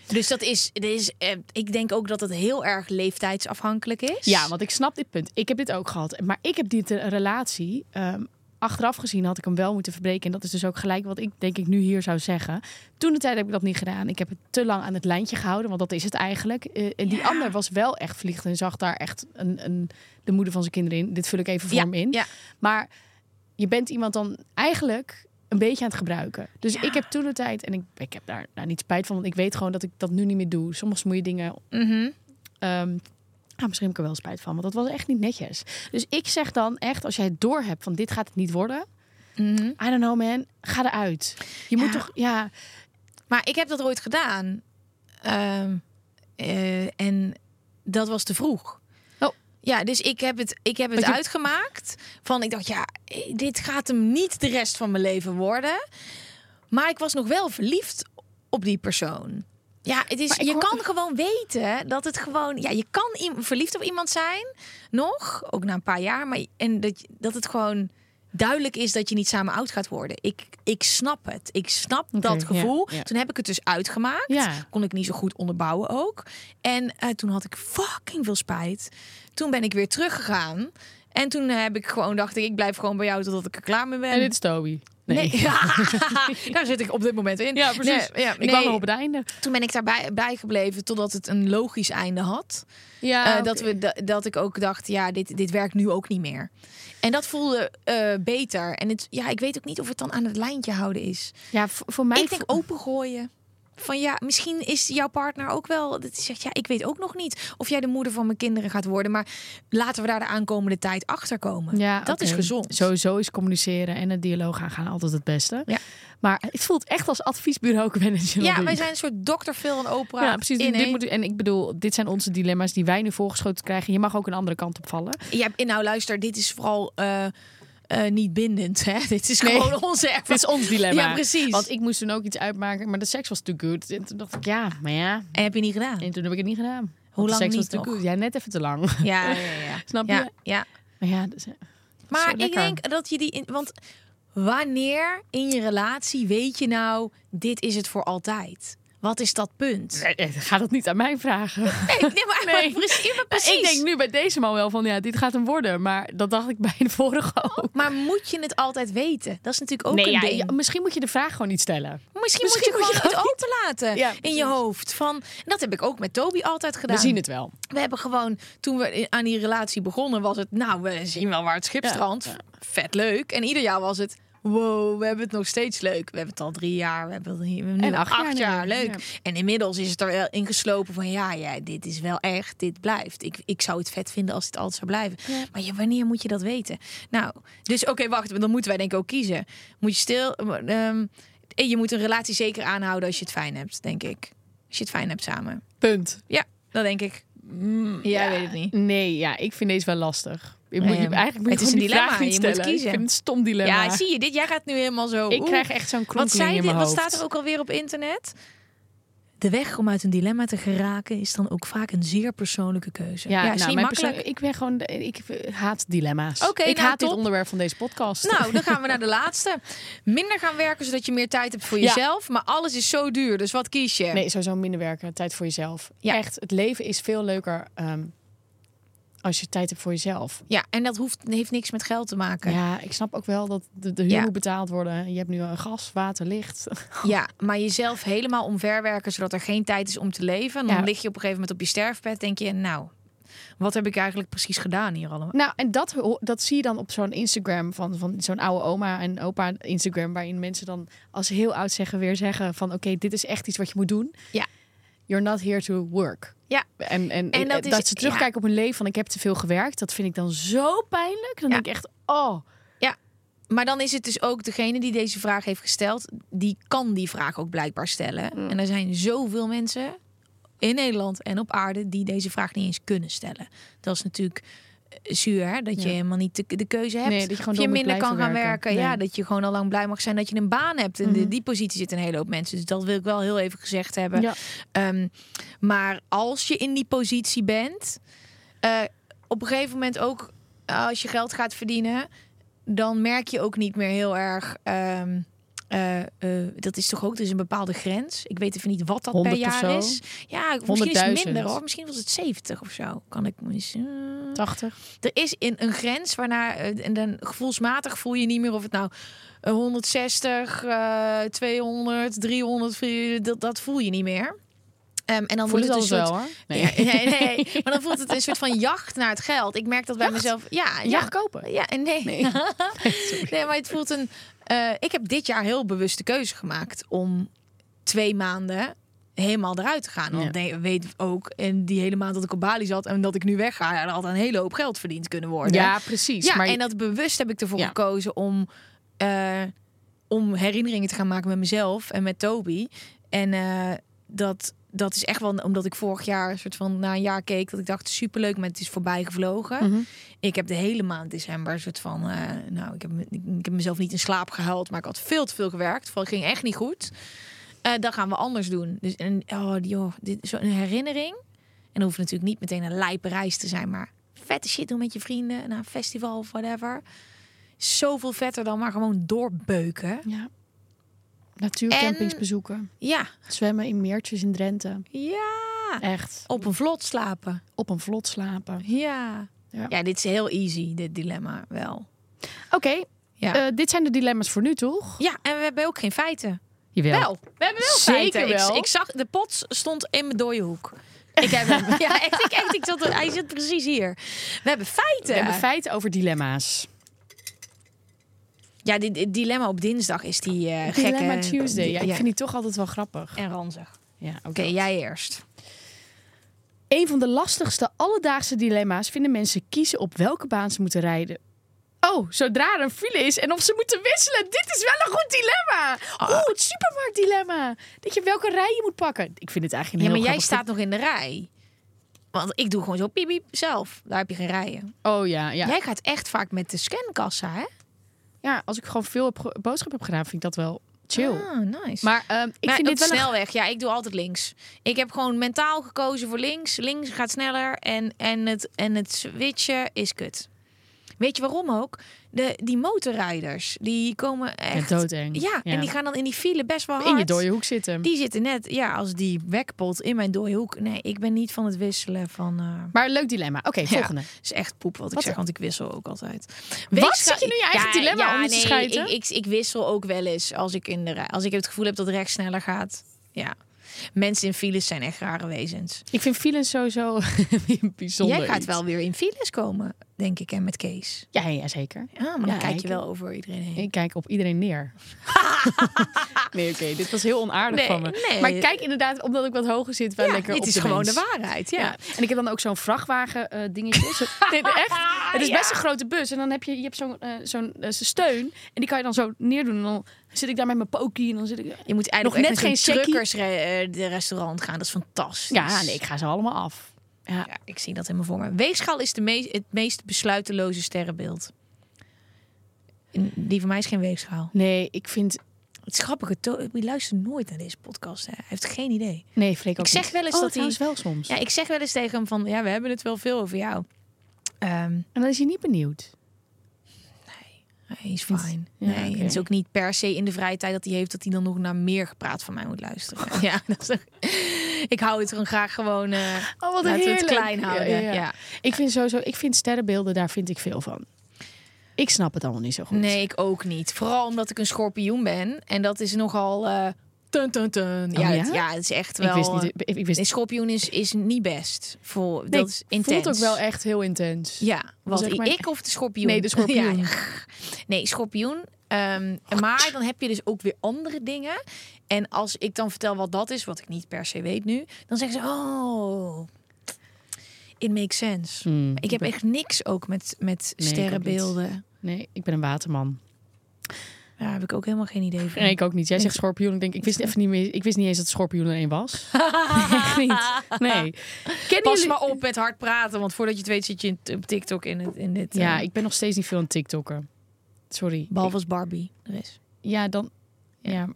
Dus dat is, dat is eh, ik denk ook dat het heel erg leeftijdsafhankelijk is. ja, want ik snap dit punt. Ik heb dit ook gehad. Maar ik heb dit eh, relatie. ehm, achteraf gezien had ik hem wel moeten verbreken. En dat is dus ook gelijk wat ik denk ik nu hier zou zeggen. Toen de tijd heb ik dat niet gedaan. Ik heb het te lang aan het lijntje gehouden. Want dat is het eigenlijk. Eh, en die ander was wel echt vliegend. En zag daar echt een, een, de moeder van zijn kinderen in. Dit vul ik even voor Ja, hem in. ja. Maar je bent iemand dan eigenlijk een beetje aan het gebruiken. Dus ik heb toen de tijd, en ik, ik heb daar nou, niet spijt van, want ik weet gewoon dat ik dat nu niet meer doe. Soms moet je dingen. Ehm ah, misschien heb ik er wel spijt van, want dat was echt niet netjes. Dus ik zeg dan echt, als jij het door hebt van dit gaat het niet worden. Mhm. I don't know man, ga eruit. Je moet toch, ja, Maar ik heb dat ooit gedaan. Ehm, eh, en dat was te vroeg. Oh. Ja, dus ik heb het, ik heb het je- uitgemaakt. Van ik dacht, ja, eh, dit gaat hem niet de rest van mijn leven worden. Maar ik was nog wel verliefd op die persoon. Ja, het is, je hoor- kan gewoon weten dat het gewoon... Ja, je kan verliefd op iemand zijn, nog, ook na een paar jaar. Maar, en dat, dat het gewoon duidelijk is dat je niet samen oud gaat worden. Ik, ik snap het. Ik snap dat gevoel. ja. Toen heb ik het dus uitgemaakt. Ja. Kon ik niet zo goed onderbouwen ook. En eh, toen had ik fucking veel spijt. Toen ben ik weer teruggegaan. En toen heb ik gewoon dacht ik, ik blijf gewoon bij jou totdat ik er klaar mee ben. en dit is Toby. Nee. Nee, ja, daar zit ik op dit moment in. Ja, precies. Nee, ja, ik kwam nog op het einde. Toen ben ik daarbij bij gebleven totdat het een logisch einde had. Ja, Eh, dat, we, da- dat ik ook dacht, ja, dit, dit werkt nu ook niet meer. En dat voelde eh, beter. En het, ja, ik weet ook niet of het dan aan het lijntje houden is. ja, voor, voor mij. ik denk opengooien. Van ja, misschien is jouw partner ook wel. Dat zegt ja, ik weet ook nog niet of jij de moeder van mijn kinderen gaat worden. Maar laten we daar de aankomende tijd achter komen. Ja, dat is gezond. Sowieso is communiceren en het dialoog aangaan altijd het beste. Ja. Maar het voelt echt als adviesbureau Gwendoline Ja, wij zijn een soort dokter Phil en Oprah. Ja, precies. In Dit moet, en ik bedoel, dit zijn onze dilemma's die wij nu voorgeschoten krijgen. Je mag ook een andere kant op vallen. Ja, en nou luister, dit is vooral eh, eh, niet bindend. Hè? Dit is Nee. gewoon onze ervaring. Dit is ons dilemma. Ja, precies. Want ik moest toen ook iets uitmaken, maar de seks was too good. En toen dacht ik, ja, maar ja. En heb je niet gedaan? En toen heb ik het niet gedaan. Hoe lang seks niet was too good. Ja, net even te lang. Ja, ja, ja. Snap ja, je? ja. Maar ja, dus, Maar ik denk dat je die... In, want wanneer in je relatie weet je nou... dit is het voor altijd? Wat is dat punt? Nee, ga dat niet aan mij vragen. Nee, nee, maar, Nee. maar precies. Ik denk nu bij deze man wel van, ja, dit gaat hem worden. Maar dat dacht ik bij de vorige ook. Maar moet je het altijd weten? Dat is natuurlijk ook nee, een ja, ding. ja, misschien moet je de vraag gewoon niet stellen. Misschien, Misschien moet je moet je het open laten Ja, in je hoofd. Van, dat heb ik ook met Toby altijd gedaan. We zien het wel. We hebben gewoon, toen we aan die relatie begonnen, was het, nou, we zien wel waar het schip strandt. Vet leuk. En ieder jaar was het, wow, we hebben het nog steeds leuk. We hebben het al drie jaar, we hebben het hier- we hebben nu En acht, acht jaar leuk. ja. En inmiddels is het er wel ingeslopen van, ja, ja, dit is wel echt, dit blijft. Ik, ik zou het vet vinden als het altijd zou blijven. Maar ja, wanneer moet je dat weten? Nou, dus oké, wacht, dan moeten wij denk ik ook kiezen. Moet je stil, ehm, je moet een relatie zeker aanhouden als je het fijn hebt, denk ik. Als je het fijn hebt samen. Punt. Ja, dat denk ik. Jij weet het niet. Nee, ja, ik vind deze wel lastig. Je moet, je, Ja. eigenlijk moet Het is een dilemma, je moet kiezen. Ik vind het een stom dilemma. Ja, zie je dit? Jij gaat nu helemaal zo. ik oeh. krijg echt zo'n Wat, kronkeling zei in mijn Wat staat er ook alweer op internet? De weg om uit een dilemma te geraken is dan ook vaak een zeer persoonlijke keuze. Ja, is nou, niet makkelijk. ik ben gewoon, ik haat dilemma's. Oké, ik nou, haat dit onderwerp van deze podcast. Nou, dan gaan we naar de laatste. Minder gaan werken zodat je meer tijd hebt voor Ja. jezelf. Maar alles is zo duur, dus wat kies je? Nee, sowieso minder werken. Tijd voor jezelf. Ja. Echt, het leven is veel leuker ehm, als je tijd hebt voor jezelf. Ja, en dat hoeft, heeft niks met geld te maken. Ja, ik snap ook wel dat de, de huur Ja. moet betaald worden. Je hebt nu een gas, water, licht. Ja, maar jezelf helemaal omverwerken zodat er geen tijd is om te leven. En dan Ja. lig je op een gegeven moment op je sterfbed. Denk je, nou, wat heb ik eigenlijk precies gedaan hier allemaal? Nou, en dat, dat zie je dan op zo'n Instagram van, van zo'n oude oma en opa Instagram, waarin mensen dan als ze heel oud zeggen weer zeggen van oké, dit is echt iets wat je moet doen. Ja. You're not here to work. Ja. En, en, En dat dat, is- ze terugkijken op hun leven van ik heb te veel gewerkt, dat vind ik dan zo pijnlijk. Dan Ja. denk ik echt, oh, Maar dan is het dus ook degene die deze vraag heeft gesteld, die kan die vraag ook blijkbaar stellen. Mm. En er zijn zoveel mensen in Nederland en op aarde die deze vraag niet eens kunnen stellen. Dat is natuurlijk eh, zuur, dat je Ja. helemaal niet de, de keuze hebt. Nee, dat je gewoon minder kan gaan werken. werken. Ja, dat je gewoon al lang blij mag zijn dat je een baan hebt. En de, Mhm. die positie zit een hele hoop mensen. Dus dat wil ik wel heel even gezegd hebben. ja. Ehm, maar als je in die positie bent, eh, op een gegeven moment ook eh, als je geld gaat verdienen, dan merk je ook niet meer heel erg. ehm, eh, eh, dat is toch ook dus een bepaalde grens. Ik weet even niet wat dat per 100 of jaar is. Ja, misschien is het 100.000. minder hoor. Misschien was het 70 of zo. Kan ik eens. eh, 80. er is in een grens waarna eh, en dan gevoelsmatig voel je niet meer of het nou eh, 160, eh 200, 300, vier- dat, dat voel je niet meer. Ehm, en dan Voel wordt het het een wel soort, hoor. Nee, Ja, nee, nee, maar dan voelt het een soort van jacht naar het geld. Ik merk dat bij Jacht? mezelf. Ja, ja, jacht kopen. ja, en nee. Nee. Nee. maar het voelt een. Eh, ik heb dit jaar heel bewust de keuze gemaakt om twee maanden helemaal eruit te gaan. Want ik weet ook, en die hele maand dat ik op Bali zat en dat ik nu wegga, er had een hele hoop geld verdiend kunnen worden. Ja, precies. Ja, maar en dat bewust heb ik ervoor Ja. gekozen om, eh, om herinneringen te gaan maken met mezelf en met Toby. En eh, dat, dat is echt wel omdat ik vorig jaar een soort van na een jaar keek dat ik dacht superleuk, maar het is voorbij gevlogen. Mhm. Ik heb de hele maand december een soort van, eh, nou, ik heb, ik, heb mezelf niet in slaap gehuild, maar ik had veel te veel gewerkt. Het ging echt niet goed. Eh dan gaan we anders doen. Dus en, oh, joh, dit is zo'n herinnering. En hoeft natuurlijk niet meteen een lijpe reis te zijn, maar vette shit doen met je vrienden naar een festival of whatever. Zoveel vetter dan maar gewoon doorbeuken. Ja. Natuurcampings En- bezoeken. Ja, Zwemmen in meertjes in Drenthe. ja. Echt. Op een vlot slapen. Op een vlot slapen. Ja. Ja. Ja, dit is heel easy, dit dilemma wel. Oké, Ja. eh, dit zijn de dilemma's voor nu, toch? ja, en we hebben ook geen feiten. Jawel. Wel, we hebben wel Zeker feiten. Ik- wel. Ik, zag, de pot stond in mijn dode hoek. Ik heb hem. Ja, echt, ik, echt, ik zat er, hij zit precies hier. We hebben feiten. We hebben feiten over dilemma's. Ja, dit, dilemma op dinsdag is die eh gekke... Dilemma Tuesday. Ja, ik vind die toch altijd wel grappig. En ranzig. Ja, Oké, jij eerst. Een van de lastigste alledaagse dilemma's vinden mensen kiezen op welke baan ze moeten rijden. Oh, zodra er een file is en of ze moeten wisselen. Dit is wel een goed dilemma. Oeh, het supermarktdilemma. Dat je welke rij je moet pakken. Ik vind het eigenlijk Ja, een maar heel jij staat nog in de rij. Want ik doe gewoon zo piep, piep zelf. Daar heb je geen rijen. Oh ja, ja. Jij gaat echt vaak met de scankassa, hè? Ja, als ik gewoon veel boodschap heb gedaan, vind ik dat wel chill. Ah, nice. Maar ehm, ik Maar vind dit wel een- snelweg. Ja, ik doe altijd links. Ik heb gewoon mentaal gekozen voor links. Links gaat sneller en, en, het, en het switchen is kut. Weet je waarom ook? De, die motorrijders, die komen echt... doodeng. Ja, Ja. en die gaan dan in die file best wel hard. In je dode hoek zitten. Die zitten net, ja, als die wekpot in mijn dode hoek. Nee, ik ben niet van het wisselen van... eh, Maar een leuk dilemma. Oké, volgende. Ja, is echt poep wat ik zeg, want ik wissel ook altijd. Wat? Zit je nu je eigen dilemma om te nee? Ik, ik, ik wissel ook wel eens als ik, in de, als ik het gevoel heb dat rechts sneller gaat. Ja. Mensen in files zijn echt rare wezens. Ik vind files sowieso bijzonder Jij gaat iets. wel weer in files komen, denk ik, en met Kees. Ja, ja, zeker. Ja, maar dan Ja, kijk je wel over iedereen heen. Ik kijk op iedereen neer. nee, oké, dit was heel onaardig Nee, van me. nee. Maar ik kijk inderdaad, omdat ik wat hoger zit, wel ja, lekker dit op is de gewoon mens. de waarheid. Ja. Ja. En ik heb dan ook zo'n vrachtwagen eh, dingetje. Zo, nee, echt. Het is best een grote bus. En dan heb je, je hebt zo'n eh, zo'n eh, steun. En die kan je dan zo neerdoen. En dan zit ik daar met mijn pokie. En dan zit ik... Je moet eigenlijk Nog net geen zo'n truckers re- de restaurant gaan. Dat is fantastisch. Ja, nee, ik ga ze allemaal af. Ja. Ja, ik zie dat helemaal voor me. Weegschaal is de meest, het meest besluiteloze sterrenbeeld. En Die van mij is geen weegschaal. Nee, ik vind... Het is grappig, wie luistert nooit naar deze podcast. Hè? Hij heeft geen idee. Nee, Freek ook Ik zeg niet. wel eens oh, dat hij- wel soms. Ja, ik zeg wel eens tegen hem van, ja, we hebben het wel veel over jou. Ehm, En dan is hij niet benieuwd. hij is fijn. Ja, nee, het is ook niet per se in de vrije tijd dat hij heeft dat hij dan nog naar meer gepraat van mij moet luisteren. ja, dat is ook- ik hou het gewoon graag gewoon. eh Oh, wat laten we het heerlijk. klein houden. ja, Ja, ja. Ik vind sowieso... Ik vind sterrenbeelden, daar vind ik veel van. Ik snap het allemaal niet zo goed. Nee, ik ook niet. Vooral omdat ik een schorpioen ben en dat is nogal. eh tun, tun, tun. Ja, Oh, ja? Het, ja, het is echt wel. Ik wist niet... Ik, ik wist Een schorpioen is, is niet best. Voor, Nee, dat is intens. voelt ook wel echt heel intens. Ja, wat ik, maar- ik of de schorpioen? Nee, de schorpioen. Ja. Nee, schorpioen. Ehm, maar dan heb je dus ook weer andere dingen. En als ik dan vertel wat dat is, wat ik niet per se weet nu, dan zeggen ze: Oh, it makes sense. Hmm, ik heb ben- echt niks ook met, met Nee, ik sterrenbeelden. Nee, ik ben een waterman. Daar heb ik ook helemaal geen idee van. Nee, ik ook niet. Jij zegt schorpioen. Ik denk, ik wist even niet meer. Ik wist niet eens dat schorpioen er één was. Echt niet. Nee. Kennen Pas jullie- maar op met hard praten, want voordat je het weet zit je op TikTok in, het, in dit. Ja, eh, ik ben nog steeds niet veel aan TikTokken. Sorry. behalve als Barbie ja, dan. Ja.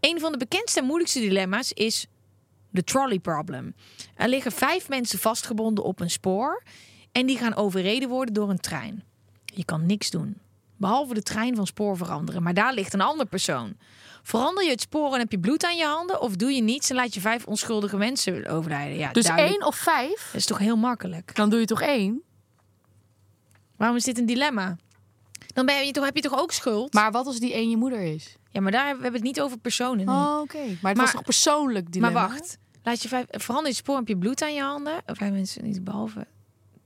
Een van de bekendste en moeilijkste dilemma's is de trolley problem. Er liggen vijf mensen vastgebonden op een spoor en die gaan overreden worden door een trein. Je kan niks doen, behalve de trein van spoor veranderen, maar daar ligt een ander persoon. Verander je het spoor en heb je bloed aan je handen of doe je niets en laat je vijf onschuldige mensen overlijden? Ja, Dus duidelijk. één of vijf? Dat is toch heel makkelijk. Dan doe je toch één? Waarom is dit een dilemma? Dan ben je toch, heb je toch ook schuld? Maar wat als die één je moeder is? ja, maar daar hebben we het niet over personen. Oh, oké. Maar het Maar- was toch persoonlijk dilemma? Maar wacht. Laat je vijf, verander je spoor, heb je bloed aan je handen. Of vijf mensen niet behalve.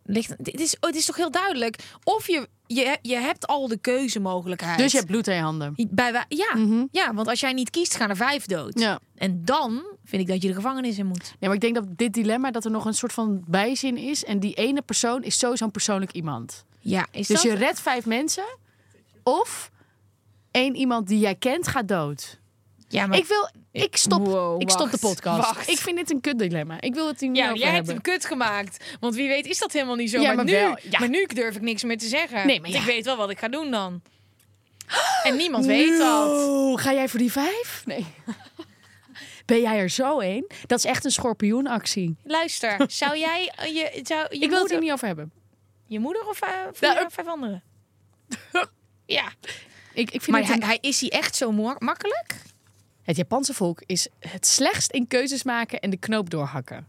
Ligt, dit is, oh, het is toch heel duidelijk. Of je, je, je hebt al de keuzemogelijkheid. Dus je hebt bloed aan je handen. Bij, ja, Mhm. ja, want als jij niet kiest, gaan er vijf dood. Ja. En dan vind ik dat je de gevangenis in moet. Nee, maar ik denk dat dit dilemma dat er nog een soort van bijzin is. En die ene persoon is sowieso een persoonlijk iemand. Ja, is Dus dat... je redt vijf mensen. Of één iemand die jij kent gaat dood. ja, maar... Ik wil. Ik stop. Wow, ik stop de podcast. wacht. Ik vind dit een kutdilemma. Ik wil het hier niet ja, over jij hebt hem kut gemaakt. Want wie weet is dat helemaal niet zo. Ja, maar, maar nu, ja. maar nu durf ik niks meer te zeggen. Nee, maar ja. ik weet wel wat ik ga doen dan. En niemand weet dat. Ga jij voor die vijf? Nee. Ben jij er zo een? Dat is echt een schorpioenactie. Luister, zou jij eh, je, zou, je Ik wil het hier niet over hebben. Je moeder of uh, vier, Nou, vijf anderen? ja. Ik, ik vind Maar het, hij, een- hij, is hij echt zo makkelijk? het Japanse volk is het slechtst in keuzes maken en de knoop doorhakken.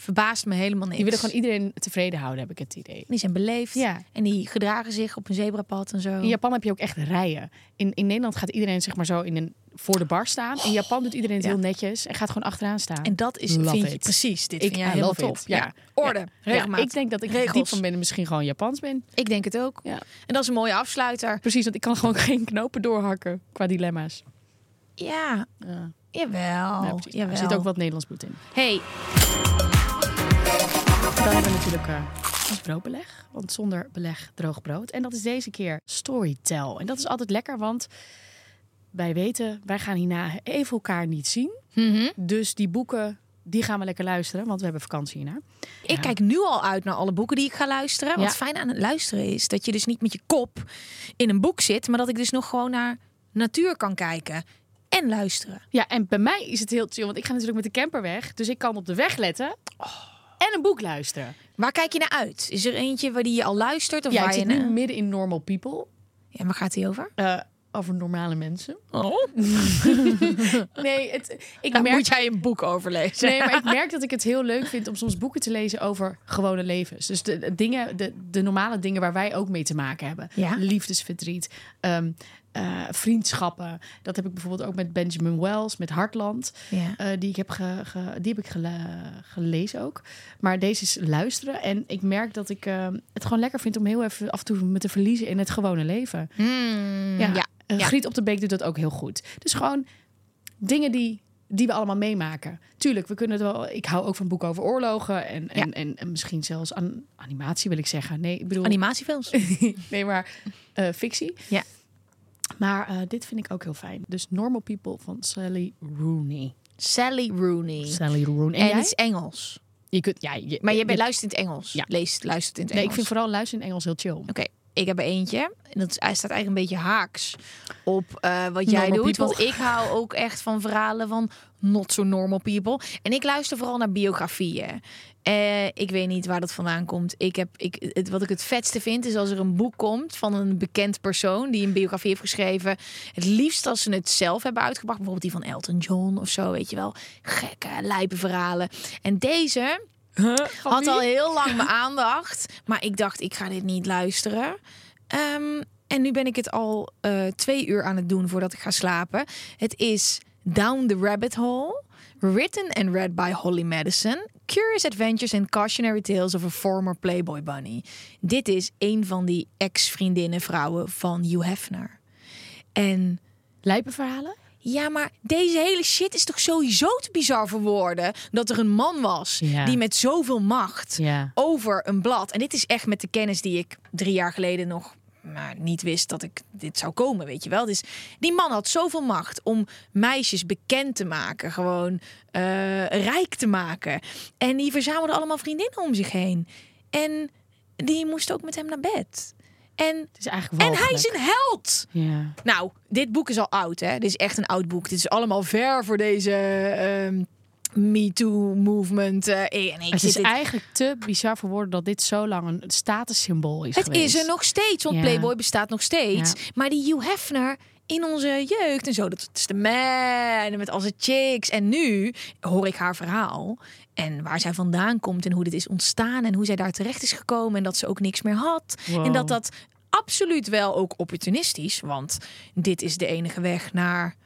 Verbaast me helemaal niks. Die willen gewoon iedereen tevreden houden, heb ik het idee. Die zijn beleefd. Ja. En die gedragen zich op een zebrapad en zo. In Japan heb je ook echt rijen. In, in Nederland gaat iedereen zeg maar zo in een, voor de bar staan. In Japan doet iedereen het Ja. heel netjes en gaat gewoon achteraan staan. En dat is, Love vind je precies. Dit ik vind jij helemaal top. Ja. Orde, Ja. regelmaat. Ik denk dat ik Regels. diep van binnen misschien gewoon Japans ben. Ik denk het ook. Ja. En dat is een mooie afsluiter. Precies, want ik kan gewoon geen knopen doorhakken qua dilemma's. Ja, Ja. jawel. Ja, precies. jawel. Er zit ook wat Nederlands bloed in. Hey, Dan hebben we natuurlijk eh, ons broodbeleg. Want zonder beleg droog brood. En dat is deze keer Storytel. En dat is altijd lekker, want wij weten, wij gaan hierna even elkaar niet zien. Mhm. Dus die boeken, die gaan we lekker luisteren, want we hebben vakantie hierna. ik kijk nu al uit naar alle boeken die ik ga luisteren. Wat Ja. fijn aan het luisteren is dat je dus niet met je kop in een boek zit, maar dat ik dus nog gewoon naar natuur kan kijken en luisteren. Ja, en bij mij is het heel chill, want ik ga natuurlijk met de camper weg. Dus ik kan op de weg letten. En een boek luisteren. Waar kijk je naar uit? Is er eentje waar die je al luistert? Of Ja, ik waar je zit nu naar- midden in Normal People. Ja, waar gaat die over? eh, over normale mensen. Oh. Nee, het, ik Daar merk... moet jij een boek over lezen. Nee, maar ik merk dat ik het heel leuk vind om soms boeken te lezen over gewone levens. Dus de, de dingen, de, de normale dingen waar wij ook mee te maken hebben. Ja. Liefdesverdriet, ehm, eh, vriendschappen. Dat heb ik bijvoorbeeld ook met Benjamin Wells, met Hartland. Ja. eh, die, ik heb ge- ge- die heb ik gele- gelezen ook. Maar deze is luisteren. En ik merk dat ik eh, het gewoon lekker vind om heel even af en toe me te verliezen in het gewone leven. Hmm, Ja, ja. Ja. Griet op de Beek doet dat ook heel goed. Dus gewoon dingen die, die we allemaal meemaken. Tuurlijk, we kunnen het wel. Ik hou ook van boeken over oorlogen en, en, Ja. en, en misschien zelfs an, animatie wil ik zeggen. Nee, ik bedoel Animatiefilms. nee, maar eh, fictie. Ja. Maar eh, dit vind ik ook heel fijn. Dus Normal People van Sally Rooney. Sally Rooney. Sally Rooney. En, het is Engels. je kunt, ja, je, Maar je bent luistert in het Engels. Ja. Leest, luistert in het Nee, Engels. ik vind vooral luisteren in Engels heel chill. Oké, ik heb er eentje. En dat is, hij staat eigenlijk een beetje haaks op eh, wat jij Normal doet. people. Want ik hou ook echt van verhalen van not so normal people. En ik luister vooral naar biografieën. Eh, ik weet niet waar dat vandaan komt. Ik heb, ik, het, wat ik het vetste vind is als er een boek komt van een bekend persoon die een biografie heeft geschreven. Het liefst als ze het zelf hebben uitgebracht. Bijvoorbeeld die van Elton John of zo, weet je wel. Gekke, lijpe verhalen. En deze had al heel lang mijn aandacht. Maar ik dacht, ik ga dit niet luisteren. Ehm, en nu ben ik het al eh, twee uur aan het doen voordat ik ga slapen. Het is Down the Rabbit Hole. Written and read by Holly Madison. Curious Adventures and Cautionary Tales of a Former Playboy Bunny. Dit is een van die ex-vriendinnen vrouwen van Hugh Hefner. En Lijpenverhalen? Ja, maar deze hele shit is toch sowieso te bizar voor woorden. Dat er een man was Ja. die met zoveel macht Ja. over een blad. En dit is echt met de kennis die ik drie jaar geleden nog maar niet wist dat ik dit zou komen, weet je wel. Dus die man had zoveel macht om meisjes bekend te maken, gewoon eh, rijk te maken. En die verzamelde allemaal vriendinnen om zich heen. En die moest ook met hem naar bed. En, Het is eigenlijk en hij is een held. Ja. Nou, dit boek is al oud, hè? Dit is echt een oud boek. Dit is allemaal ver voor deze ehm Me Too movement. eh, en ik Het is dit- eigenlijk te bizar voor woorden dat dit zo lang een statussymbool is Het geweest. is er nog steeds, want Ja. Playboy bestaat nog steeds. Ja. Maar die Hugh Hefner in onze jeugd en zo, dat is de man met al zijn chicks. En nu hoor ik haar verhaal en waar zij vandaan komt en hoe dit is ontstaan en hoe zij daar terecht is gekomen en dat ze ook niks meer had. Wow. En dat dat absoluut wel ook opportunistisch, want dit is de enige weg naar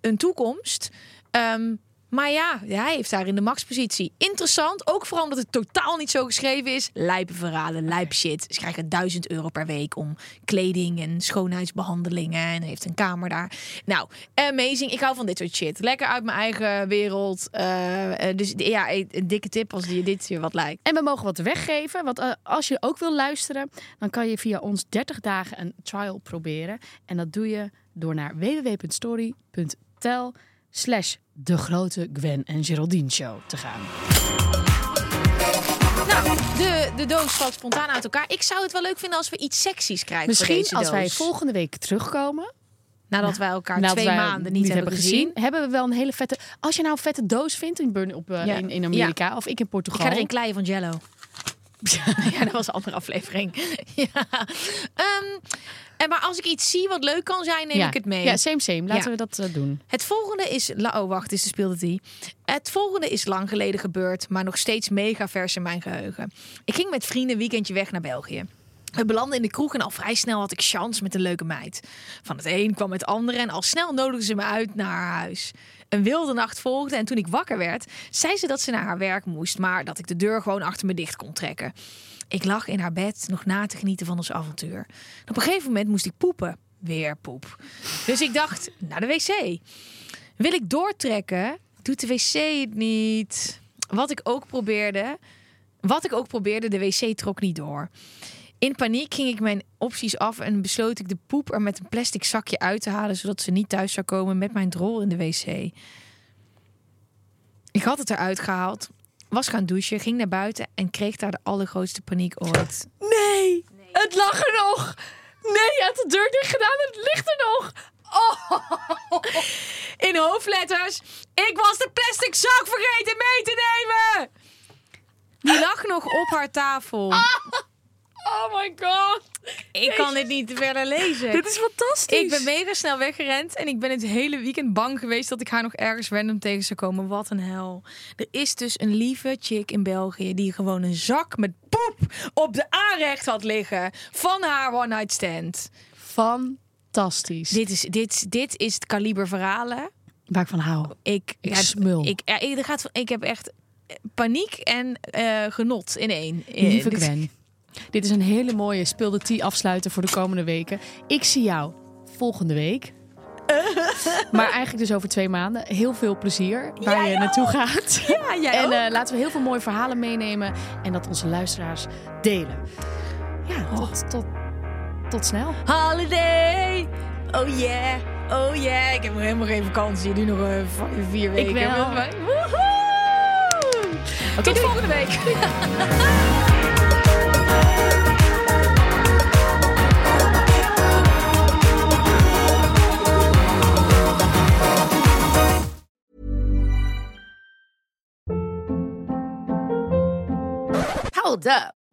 een toekomst. Ehm, maar ja, hij heeft daar in de maxpositie. Interessant, ook vooral omdat het totaal niet zo geschreven is. Lijpe verhalen, lijp shit. Ze krijgen 1000 euro per week om kleding en schoonheidsbehandelingen. En heeft een kamer daar. Nou, amazing. Ik hou van dit soort shit. Lekker uit mijn eigen wereld. Eh, eh, dus ja, een dikke tip als je dit je wat lijkt. En we mogen wat weggeven. Want eh, als je ook wil luisteren, dan kan je via ons 30 dagen een trial proberen. En dat doe je door naar www.story.tel slash de grote Gwen en Geraldine show te gaan. Nou, de, de doos valt spontaan uit elkaar. Ik zou het wel leuk vinden als we iets seksies krijgen voor Misschien deze als wij volgende week terugkomen, Nadat wij elkaar nadat twee wij maanden niet hebben gezien. hebben we wel een hele vette. Als je nou een vette doos vindt in, Burn, op, eh, Ja. in, in Amerika of ik in Ik Portugal. ga erin kleien van Jello. ja, dat was een andere aflevering. ja. Ehm, en maar als ik iets zie wat leuk kan zijn, neem ja. ik het mee. Ja, same same. Laten Ja. we dat eh, doen. Het volgende is... Oh, wacht, is de speelde die. Het volgende is lang geleden gebeurd, maar nog steeds mega vers in mijn geheugen. Ik ging met vrienden een weekendje weg naar België. We belanden in de kroeg en al vrij snel had ik chance met een leuke meid. Van het een kwam het andere en al snel nodigde ze me uit naar haar huis. Een wilde nacht volgde en toen ik wakker werd, zei ze dat ze naar haar werk moest, maar dat ik de deur gewoon achter me dicht kon trekken. Ik lag in haar bed nog na te genieten van ons avontuur. Op een gegeven moment moest ik poepen. Weer poep. Dus ik dacht, naar de wc. Wil ik doortrekken, doet de wc het niet. Wat ik ook probeerde, wat ik ook probeerde, de wc trok niet door. In paniek ging ik mijn opties af en besloot ik de poep er met een plastic zakje uit te halen, zodat ze niet thuis zou komen met mijn drol in de wc. Ik had het eruit gehaald, was gaan douchen, ging naar buiten en kreeg daar de allergrootste paniek ooit. Nee, het lag er nog. Nee, je had de deur dicht gedaan en het ligt er nog. In hoofdletters, ik was de plastic zak vergeten mee te nemen! Die lag nog op haar tafel. Oh my god. Ik kan dit niet verder lezen. Dit is fantastisch. Ik ben mega snel weggerend en ik ben het hele weekend bang geweest dat ik haar nog ergens random tegen zou komen. Wat een hel. Er is dus een lieve chick in België die gewoon een zak met poep op de aanrecht had liggen van haar one night stand. Fantastisch. Dit is, dit, dit is het kaliber verhalen. Waar ik van hou. Ik, Ik ja, smul. Ik, ja, ik, er gaat, ik heb echt paniek en eh, genot in één. Lieve Eh, Gwen. Dit is een hele mooie speelde tea afsluiten voor de komende weken. Ik zie jou volgende week. maar eigenlijk dus over twee maanden. Heel veel plezier waar je naartoe gaat. Ja, jij en eh, laten we heel veel mooie verhalen meenemen. En dat onze luisteraars delen. Ja, tot, tot, tot snel. Holiday! Oh yeah, oh yeah. Ik heb nog helemaal geen vakantie. Nu nog eh, vier weken. wel. Woehoe! Tot volgende week. Hold up.